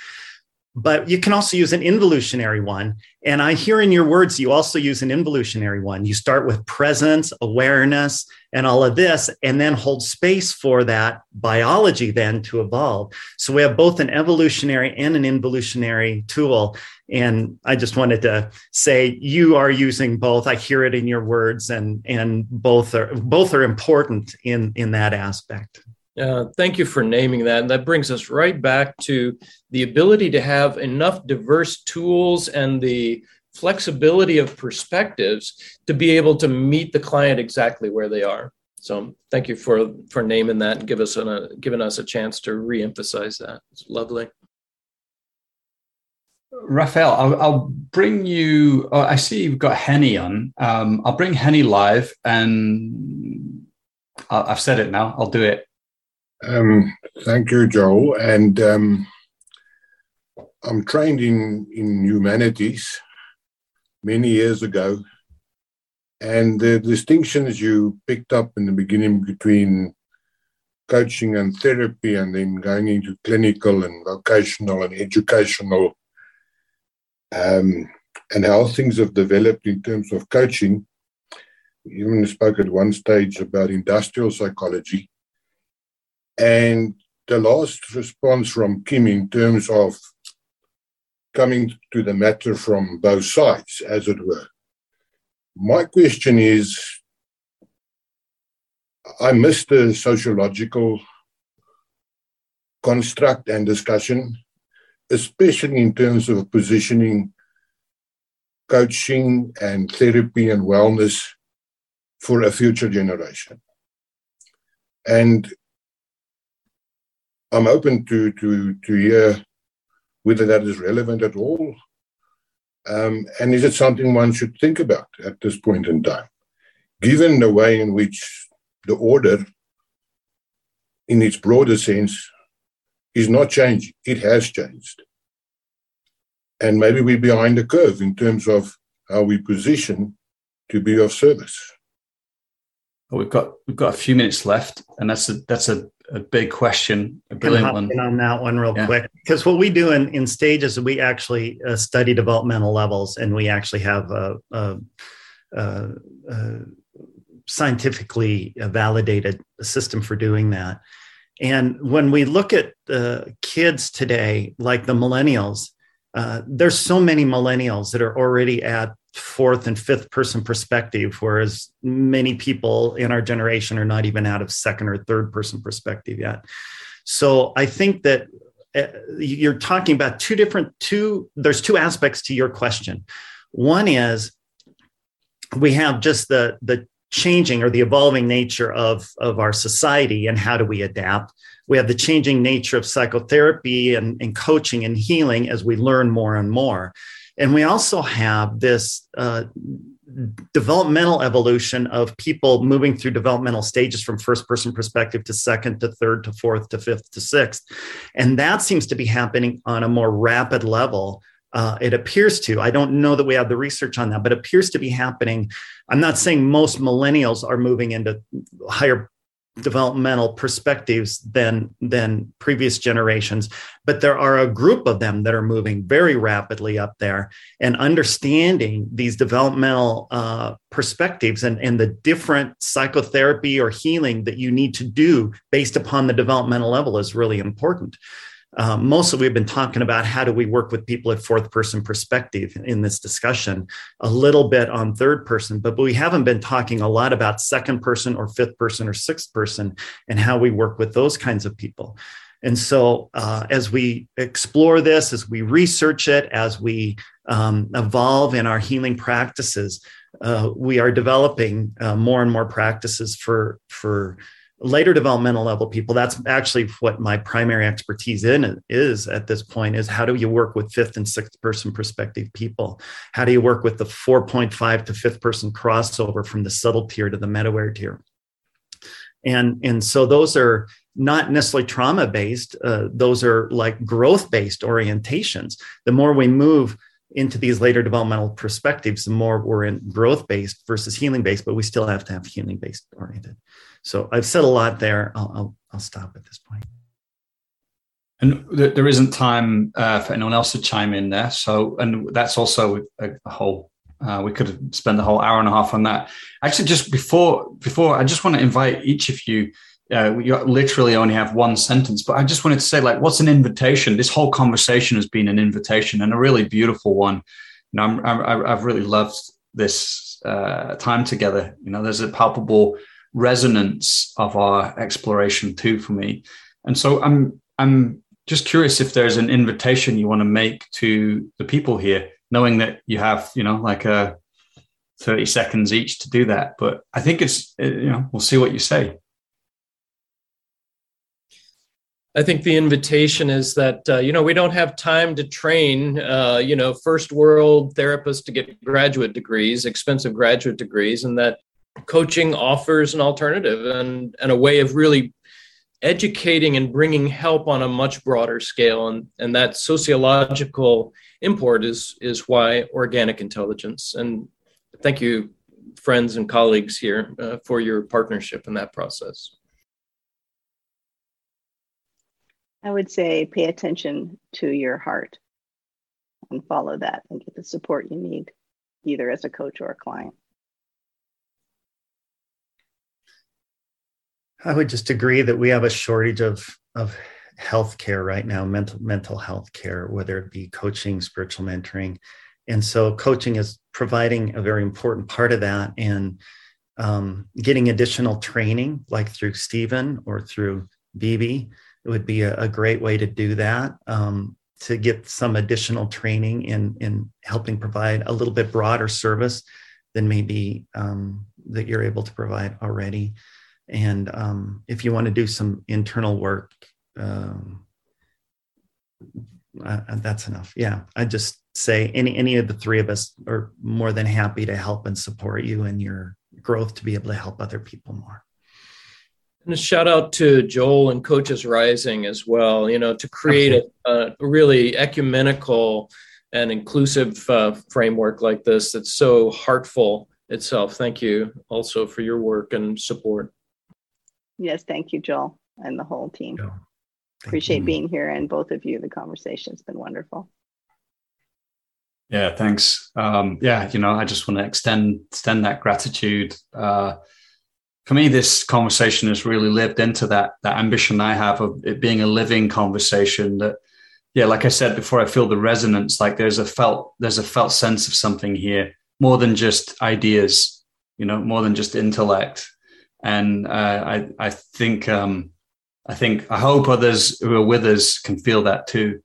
but you can also use an involutionary one. And I hear in your words, you also use an involutionary one. You start with presence, awareness, and all of this, and then hold space for that biology then to evolve. So we have both an evolutionary and an involutionary tool. And I just wanted to say you are using both. I hear it in your words, and and both are both are important in in that aspect. Uh, thank you for naming that. And that brings us right back to the ability to have enough diverse tools and the flexibility of perspectives to be able to meet the client exactly where they are. So thank you for for naming that and give us a giving us a chance to reemphasize that. It's lovely. Raphael, I'll, I'll bring you. Oh, I see you've got Henny on. Um, I'll bring Henny live, and I've said it now. I'll do it. Um, thank you, Joe. And um, I'm trained in, in humanities many years ago. And the distinctions you picked up in the beginning between coaching and therapy and then going into clinical and vocational and educational um, and how things have developed in terms of coaching. We even spoke at one stage about industrial psychology. And the last response from Kim in terms of coming to the matter from both sides, as it were. My question is I missed the sociological construct and discussion, especially in terms of positioning coaching and therapy and wellness for a future generation. And I'm open to, to, to hear whether that is relevant at all. Um, and is it something one should think about at this point in time? Given the way in which the order, in its broader sense, is not changing. It has changed. And maybe we're behind the curve in terms of how we position to be of service. we've got we've got a few minutes left, and that's a that's a, a big question, a brilliant one. on that one real yeah. quick, because what we do in in stages, we actually uh, study developmental levels, and we actually have a, a, a, a scientifically validated system for doing that. And when we look at the kids today, like the millennials, uh, there's so many millennials that are already at fourth and fifth person perspective, whereas many people in our generation are not even out of second or third person perspective yet. So I think that uh, you're talking about two different two there's two aspects to your question one is we have just the the changing or the evolving nature of, of our society and how do we adapt. We have the changing nature of psychotherapy and, and coaching and healing as we learn more and more. And we also have this uh, developmental evolution of people moving through developmental stages from first person perspective to second to third to fourth to fifth to sixth. And that seems to be happening on a more rapid level uh, it appears to. I don't know that we have the research on that, but appears to be happening. I'm not saying most millennials are moving into higher developmental perspectives than than previous generations but there are a group of them that are moving very rapidly up there and understanding these developmental uh, perspectives and, and the different psychotherapy or healing that you need to do based upon the developmental level is really important um, mostly we've been talking about how do we work with people at fourth person perspective in this discussion, a little bit on third person, but we haven't been talking a lot about second person or fifth person or sixth person and how we work with those kinds of people. And so, uh, as we explore this, as we research it, as we um, evolve in our healing practices, uh, we are developing uh, more and more practices for for later developmental level people that's actually what my primary expertise in is at this point is how do you work with fifth and sixth person perspective people? How do you work with the 4.5 to fifth person crossover from the subtle tier to the meta-aware tier? And and so those are not necessarily trauma based uh, those are like growth based orientations. The more we move into these later developmental perspectives the more we're in growth based versus healing based but we still have to have healing based oriented so I've said a lot there. I'll, I'll, I'll stop at this point. And there isn't time uh, for anyone else to chime in there. So, and that's also a, a whole. Uh, we could spend the whole hour and a half on that. Actually, just before before, I just want to invite each of you. Uh, you literally only have one sentence, but I just wanted to say, like, what's an invitation? This whole conversation has been an invitation and a really beautiful one. You know, I'm, I'm, I've really loved this uh, time together. You know, there's a palpable resonance of our exploration too for me. And so I'm I'm just curious if there's an invitation you want to make to the people here, knowing that you have, you know, like a uh, 30 seconds each to do that. But I think it's, uh, you know, we'll see what you say. I think the invitation is that uh, you know we don't have time to train uh, you know first world therapists to get graduate degrees, expensive graduate degrees, and that coaching offers an alternative and, and a way of really educating and bringing help on a much broader scale and, and that sociological import is is why organic intelligence and thank you friends and colleagues here uh, for your partnership in that process I would say pay attention to your heart and follow that and get the support you need, either as a coach or a client. I would just agree that we have a shortage of of healthcare right now, mental mental health care, whether it be coaching, spiritual mentoring, and so coaching is providing a very important part of that. And um, getting additional training, like through Stephen or through BB, it would be a, a great way to do that. Um, to get some additional training in in helping provide a little bit broader service than maybe um, that you're able to provide already. And um, if you want to do some internal work, um, uh, that's enough. Yeah, I just say any any of the three of us are more than happy to help and support you in your growth to be able to help other people more. And a shout out to Joel and Coaches Rising as well. You know, to create a, a really ecumenical and inclusive uh, framework like this that's so heartful itself. Thank you also for your work and support. Yes, thank you, Joel, and the whole team. Appreciate you. being here, and both of you. The conversation's been wonderful. Yeah, thanks. Um, yeah, you know, I just want to extend extend that gratitude. Uh, for me, this conversation has really lived into that that ambition I have of it being a living conversation. That, yeah, like I said before, I feel the resonance. Like there's a felt there's a felt sense of something here, more than just ideas. You know, more than just intellect. And uh, I I think um, I think I hope others who are with us can feel that too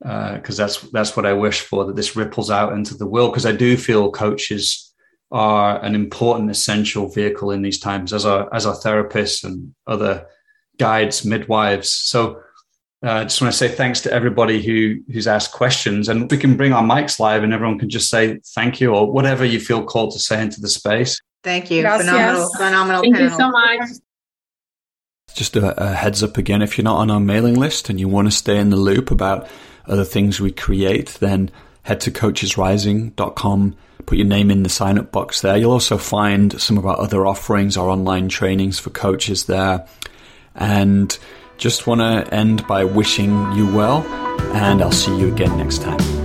because uh, that's that's what I wish for that this ripples out into the world. Because I do feel coaches are an important essential vehicle in these times as our as our therapists and other guides midwives. So uh, I just want to say thanks to everybody who who's asked questions. And we can bring our mics live and everyone can just say thank you or whatever you feel called to say into the space thank you Gracias. phenomenal phenomenal thank panel. you so much just a, a heads up again if you're not on our mailing list and you want to stay in the loop about other things we create, then head to coachesrising.com, put your name in the sign up box there. You'll also find some of our other offerings, our online trainings for coaches there. And just want to end by wishing you well, and I'll see you again next time.